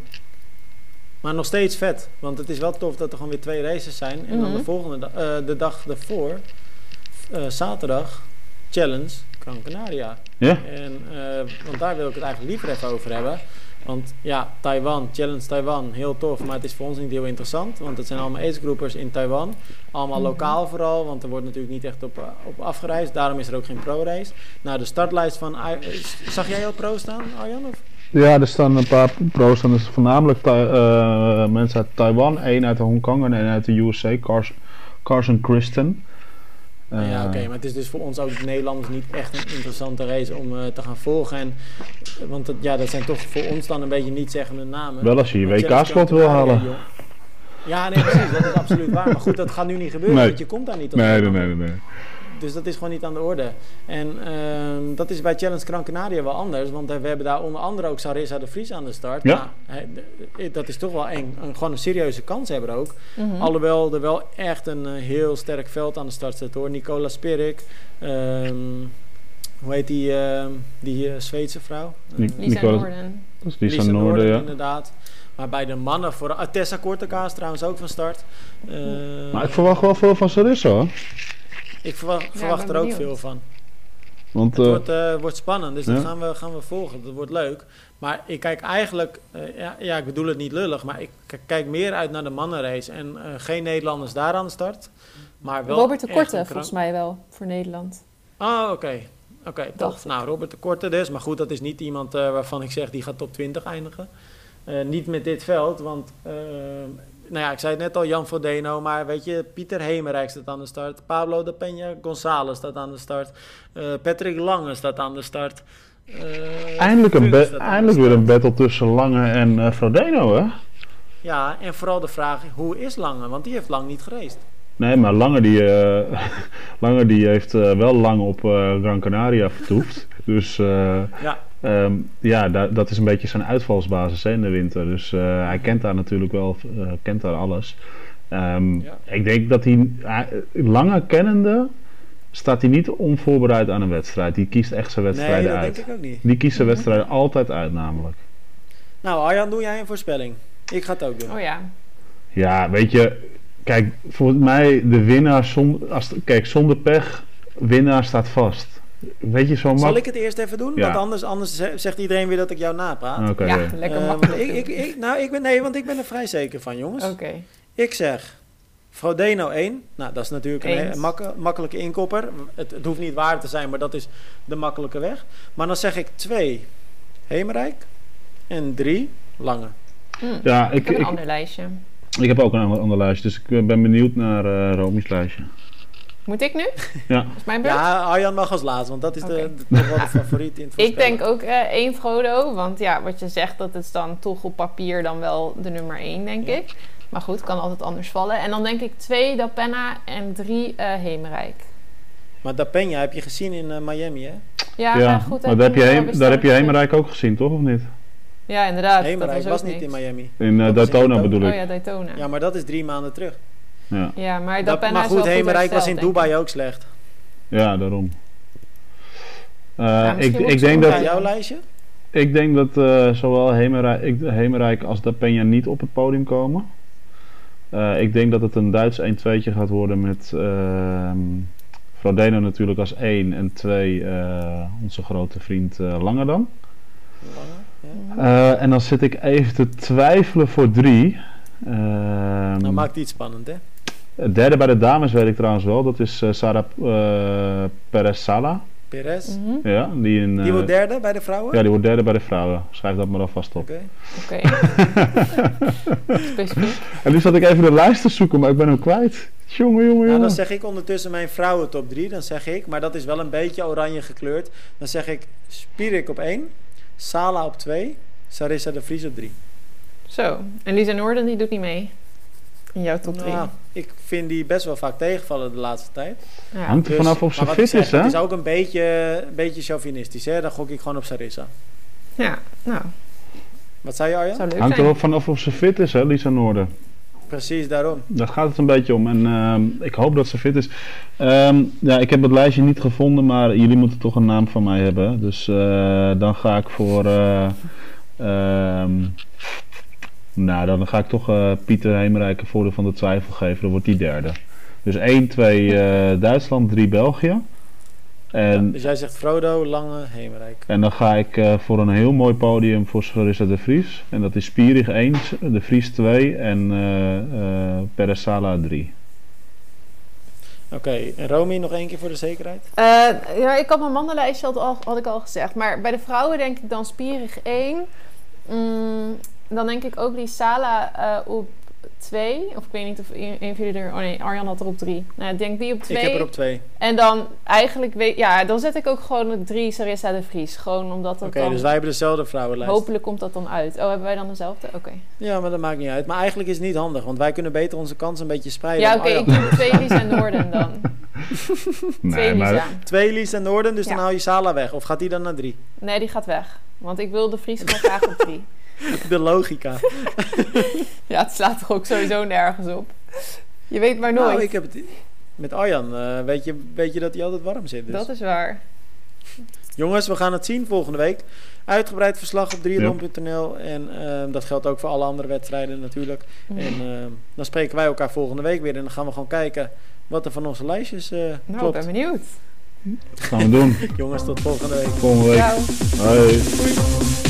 Maar nog steeds vet, want het is wel tof dat er gewoon weer twee races zijn. En dan Mhm. de volgende da- eh, de dag daarvoor, eh, zaterdag, challenge Gran Canaria. Ja? En, eh, want daar wil ik het eigenlijk liever even over hebben. Want ja, Taiwan, Challenge Taiwan, heel tof, maar het is voor ons niet heel interessant. Want het zijn allemaal agegroepers in Taiwan. Allemaal Mhm. lokaal vooral, want er wordt natuurlijk niet echt op, eh, op afgereisd. Daarom is er ook geen pro-race. Nou, de startlijst van... Eh, Zag jij al pro staan, Arjan? Of? Ja, er staan een paar pro's. En dat is voornamelijk eh, mensen uit Taiwan, één uit Hongkong en één uit de USA, Carson, Carson Christen. Eh, ja, oké, maar het is dus voor ons ook Nederlanders niet echt een interessante race om eh, te gaan volgen. En, eh, want het, ja, dat zijn toch voor ons dan een beetje niet-zeggende namen. Wel als je je Challenge WK-slot wil halen. joh. Ja, nee, precies, dat is absoluut waar. Maar goed, dat gaat nu niet gebeuren, Nee. want je komt daar niet. als Nee, nee, nee, nee. Dus dat is gewoon niet aan de orde. En ehm, dat is bij Challenge Gran Canaria wel anders. Want eh, we hebben daar onder andere ook Sarissa de Vries aan de start. Ja. Nou, hij- d- dat is toch wel een, een, gewoon een serieuze kanshebber ook. Mhm. Alhoewel er wel echt een eh, heel sterk veld aan de start zit hoor. Nicola Spirik. ehm, hoe heet die, ehm, die eh, Zweedse vrouw? Ni- Eh, Lisa Norden. Dat is die Lisa van Noorden, Noorden, ja. inderdaad. Maar bij de mannen, voor, Tessa Kortekaas trouwens ook van start. Eh, Maar ik verwacht wel veel van Sarissa hoor. Ik verwacht, verwacht er ook benieuwd. veel van. Want Het eh, wordt, eh, wordt spannend, dus ja. dat gaan we, gaan we volgen. Dat wordt leuk. Maar ik kijk eigenlijk, eh, ja, ja, ik bedoel het niet lullig, maar ik kijk meer uit naar de mannenrace. En eh, geen Nederlanders daar aan de start. Maar wel Robert de Korte, volgens mij wel, voor Nederland. Oh, oké. Oké, ik. Nou, Robert de Korte dus. Maar goed, dat is niet iemand eh, waarvan ik zeg die gaat top 20 eindigen. Eh, niet met dit veld, want... nou ja, ik zei het net al, Jan Frodeno, maar weet je, Pieter Hemerijk staat aan de start. Pablo de Peña González staat aan de start. eh, Patrick Lange staat aan de start. eh, eindelijk, een eindelijk weer een battle tussen Lange en eh, Frodeno hè? Ja, en vooral de vraag, hoe is Lange? Want die heeft lang niet gereisd. Nee, maar Lange die, <laughs> Lange die heeft wel lang op Gran Canaria vertoefd. Dus Ja, Ehm, ja, da- dat is een beetje zijn uitvalsbasis hè, in de winter. Dus eh, hij kent daar natuurlijk wel, eh, kent daar alles. Ehm, Ja. Ik denk dat hij, lange kennende, staat hij niet onvoorbereid aan een wedstrijd. Die kiest echt zijn nee, wedstrijden dat uit. denk ik ook niet. Die kiest zijn wedstrijden altijd uit namelijk. Nou, Arjan, doe jij een voorspelling? Ik ga het ook doen. Oh ja. Ja, weet je, kijk, volgens mij de winnaar, zonder, als, kijk, zonder pech, winnaar staat vast. Weet je, zo Zal ik het eerst even doen? Ja. Want anders, anders ze- zegt iedereen weer dat ik jou napraat. Oké, ja, ja. lekker Eh, makkelijk. ik, ik, ik, nou, ik ben, nee, want ik ben er vrij zeker van, jongens. Oké. Ik zeg Frodeno 1. Nou, dat is natuurlijk een Eens. makkelijke inkopper. Het, het hoeft niet waar te zijn, maar dat is de makkelijke weg. Maar dan zeg ik 2 Hemerijk en 3 Lange. Hm. Ja, Ik ik, heb een ik, ander lijstje. ik heb ook een ander, ander lijstje, dus ik ben benieuwd naar eh Romy's lijstje. Moet ik nu? <laughs> Ja. Is mijn beurt? Ja, Arjan mag als laatst, want dat is de, de, favoriet in het <laughs> Ik denk ook eh, één Frodo, want ja, wat je zegt, dat is dan toch op papier dan wel de nummer één, denk Ja. ik. Maar goed, kan altijd anders vallen. En dan denk ik twee Dapenna en drie eh Hemerijk. Maar Da Peña heb je gezien in eh, Miami, hè? Ja, Ja, goed. maar daar heb, je Heem- daar heb je. Hemerijk ook gezien, toch? Of niet? Ja, inderdaad. Hemerijk dat was ook niet in. Miami. In Daytona bedoel Oh ik. ja, Daytona. Ja, maar dat is drie maanden terug. Ja. Ja, maar Dat, Dapenna maar is wel goed, Hemerijk was in Dubai ik. ook slecht. ja, daarom. Uh, ik, misschien ik wordt denk het dat, Ja, jouw lijstje? ik denk dat eh, zowel Hemerijk, ik- Hemerijk als Da Peña niet op het podium komen. Eh, ik denk dat het een Duits 1-2'tje gaat worden met ehm Frodeno natuurlijk als 1 en 2 eh, onze grote vriend Langerdam. Lange, ja. Eh, en dan zit ik even te twijfelen voor 3. Ehm Nou, maakt iets spannend, hè? Het derde bij de dames weet ik trouwens wel. Dat is eh, Sarah eh Perez Sala. Perez. Mhm. Ja, die, in, Die eh, wordt derde bij de vrouwen? ja, die wordt derde bij de vrouwen. Schrijf dat maar alvast op. Oké. Oké. <laughs> Specifiek. En nu zat ik even de lijst te zoeken, maar ik ben hem kwijt. Jongen, jongen, Nou, jongen. dan zeg ik ondertussen mijn vrouwen top 3. Dan zeg ik, maar dat is wel een beetje oranje gekleurd. Dan zeg ik Spirik op 1, Sala op 2, Sarissa de Vries op 3. Zo. En Lisa Noorden die doet niet mee. In jouw top 3. Nou, ik vind die best wel vaak tegenvallen de laatste tijd. ja. Hangt er Dus- vanaf of maar ze fit is, hè? Het is ook een beetje, een beetje chauvinistisch, hè? Dan gok ik gewoon op Sarissa. ja, nou, Wat zei je, Arjan? zou leuk Hangt er zijn. wel vanaf of ze fit is, hè, Lisa Noorden. Precies daarom. Daar gaat het een beetje om. En ehm, ik hoop dat ze fit is. Ehm, ja, ik heb het lijstje niet gevonden, maar jullie moeten toch een naam van mij hebben. Dus eh, dan ga ik voor. eh, ehm, nou, dan ga ik toch eh, Pieter Heemrijk een voordeel van de twijfel geven. Dan wordt die derde. Dus 1, 2 eh, Duitsland, 3 België. En, Dus jij zegt Frodo, Lange, Hemerijk. en dan ga ik eh, voor een heel mooi podium voor Sarissa de Vries. En dat is Spierig 1, de Vries 2 en eh eh Perez Sala 3. Oké, en Romy nog één keer voor de zekerheid? Eh, ja, ik had mijn mannenlijstje had, al, had ik al gezegd. Maar bij de vrouwen denk ik dan Spierig 1. Mm, dan denk ik ook die Sala eh, op 2. Of ik weet niet of een van jullie er... Oh nee, Arjan had er op 3. Nou, ik denk die op 2. Ik heb er op 2. En dan eigenlijk... Weet, ja, dan zet ik ook gewoon op 3 Sarissa de Vries. Gewoon omdat dat Oké, dus wij hebben dezelfde vrouwenlijst. Hopelijk komt dat dan uit. Oh, hebben wij dan dezelfde? Oké. Ja, maar dat maakt niet uit. Maar eigenlijk is het niet handig, want wij kunnen beter onze kans een beetje spreiden. Ja, oké. Ik doe twee Lisa Noorden <laughs> dan. Twee Nee, Lisa. maar Twee Lies en Noorden, dus dan haal je Sala weg. Of gaat die dan naar drie? Nee, die gaat weg. Want ik wil de Vries gewoon graag op 3. <laughs> De logica. <laughs> Ja, het slaat toch ook sowieso nergens op. Je weet maar nooit. Nou, ik heb het... Met Arjan eh, weet, je, weet je dat hij altijd warm zit. Dus. Dat is waar. Jongens, we gaan het zien volgende week. Uitgebreid verslag op 3 .nl. En eh, dat geldt ook voor alle andere wedstrijden natuurlijk. Mm. En eh, dan spreken wij elkaar volgende week weer. En dan gaan we gewoon kijken wat er van onze lijstjes eh, Nou, ik klopt. ben benieuwd. dat gaan we doen. <laughs> Jongens, tot volgende week. Volgende week. Ciao. Hoi.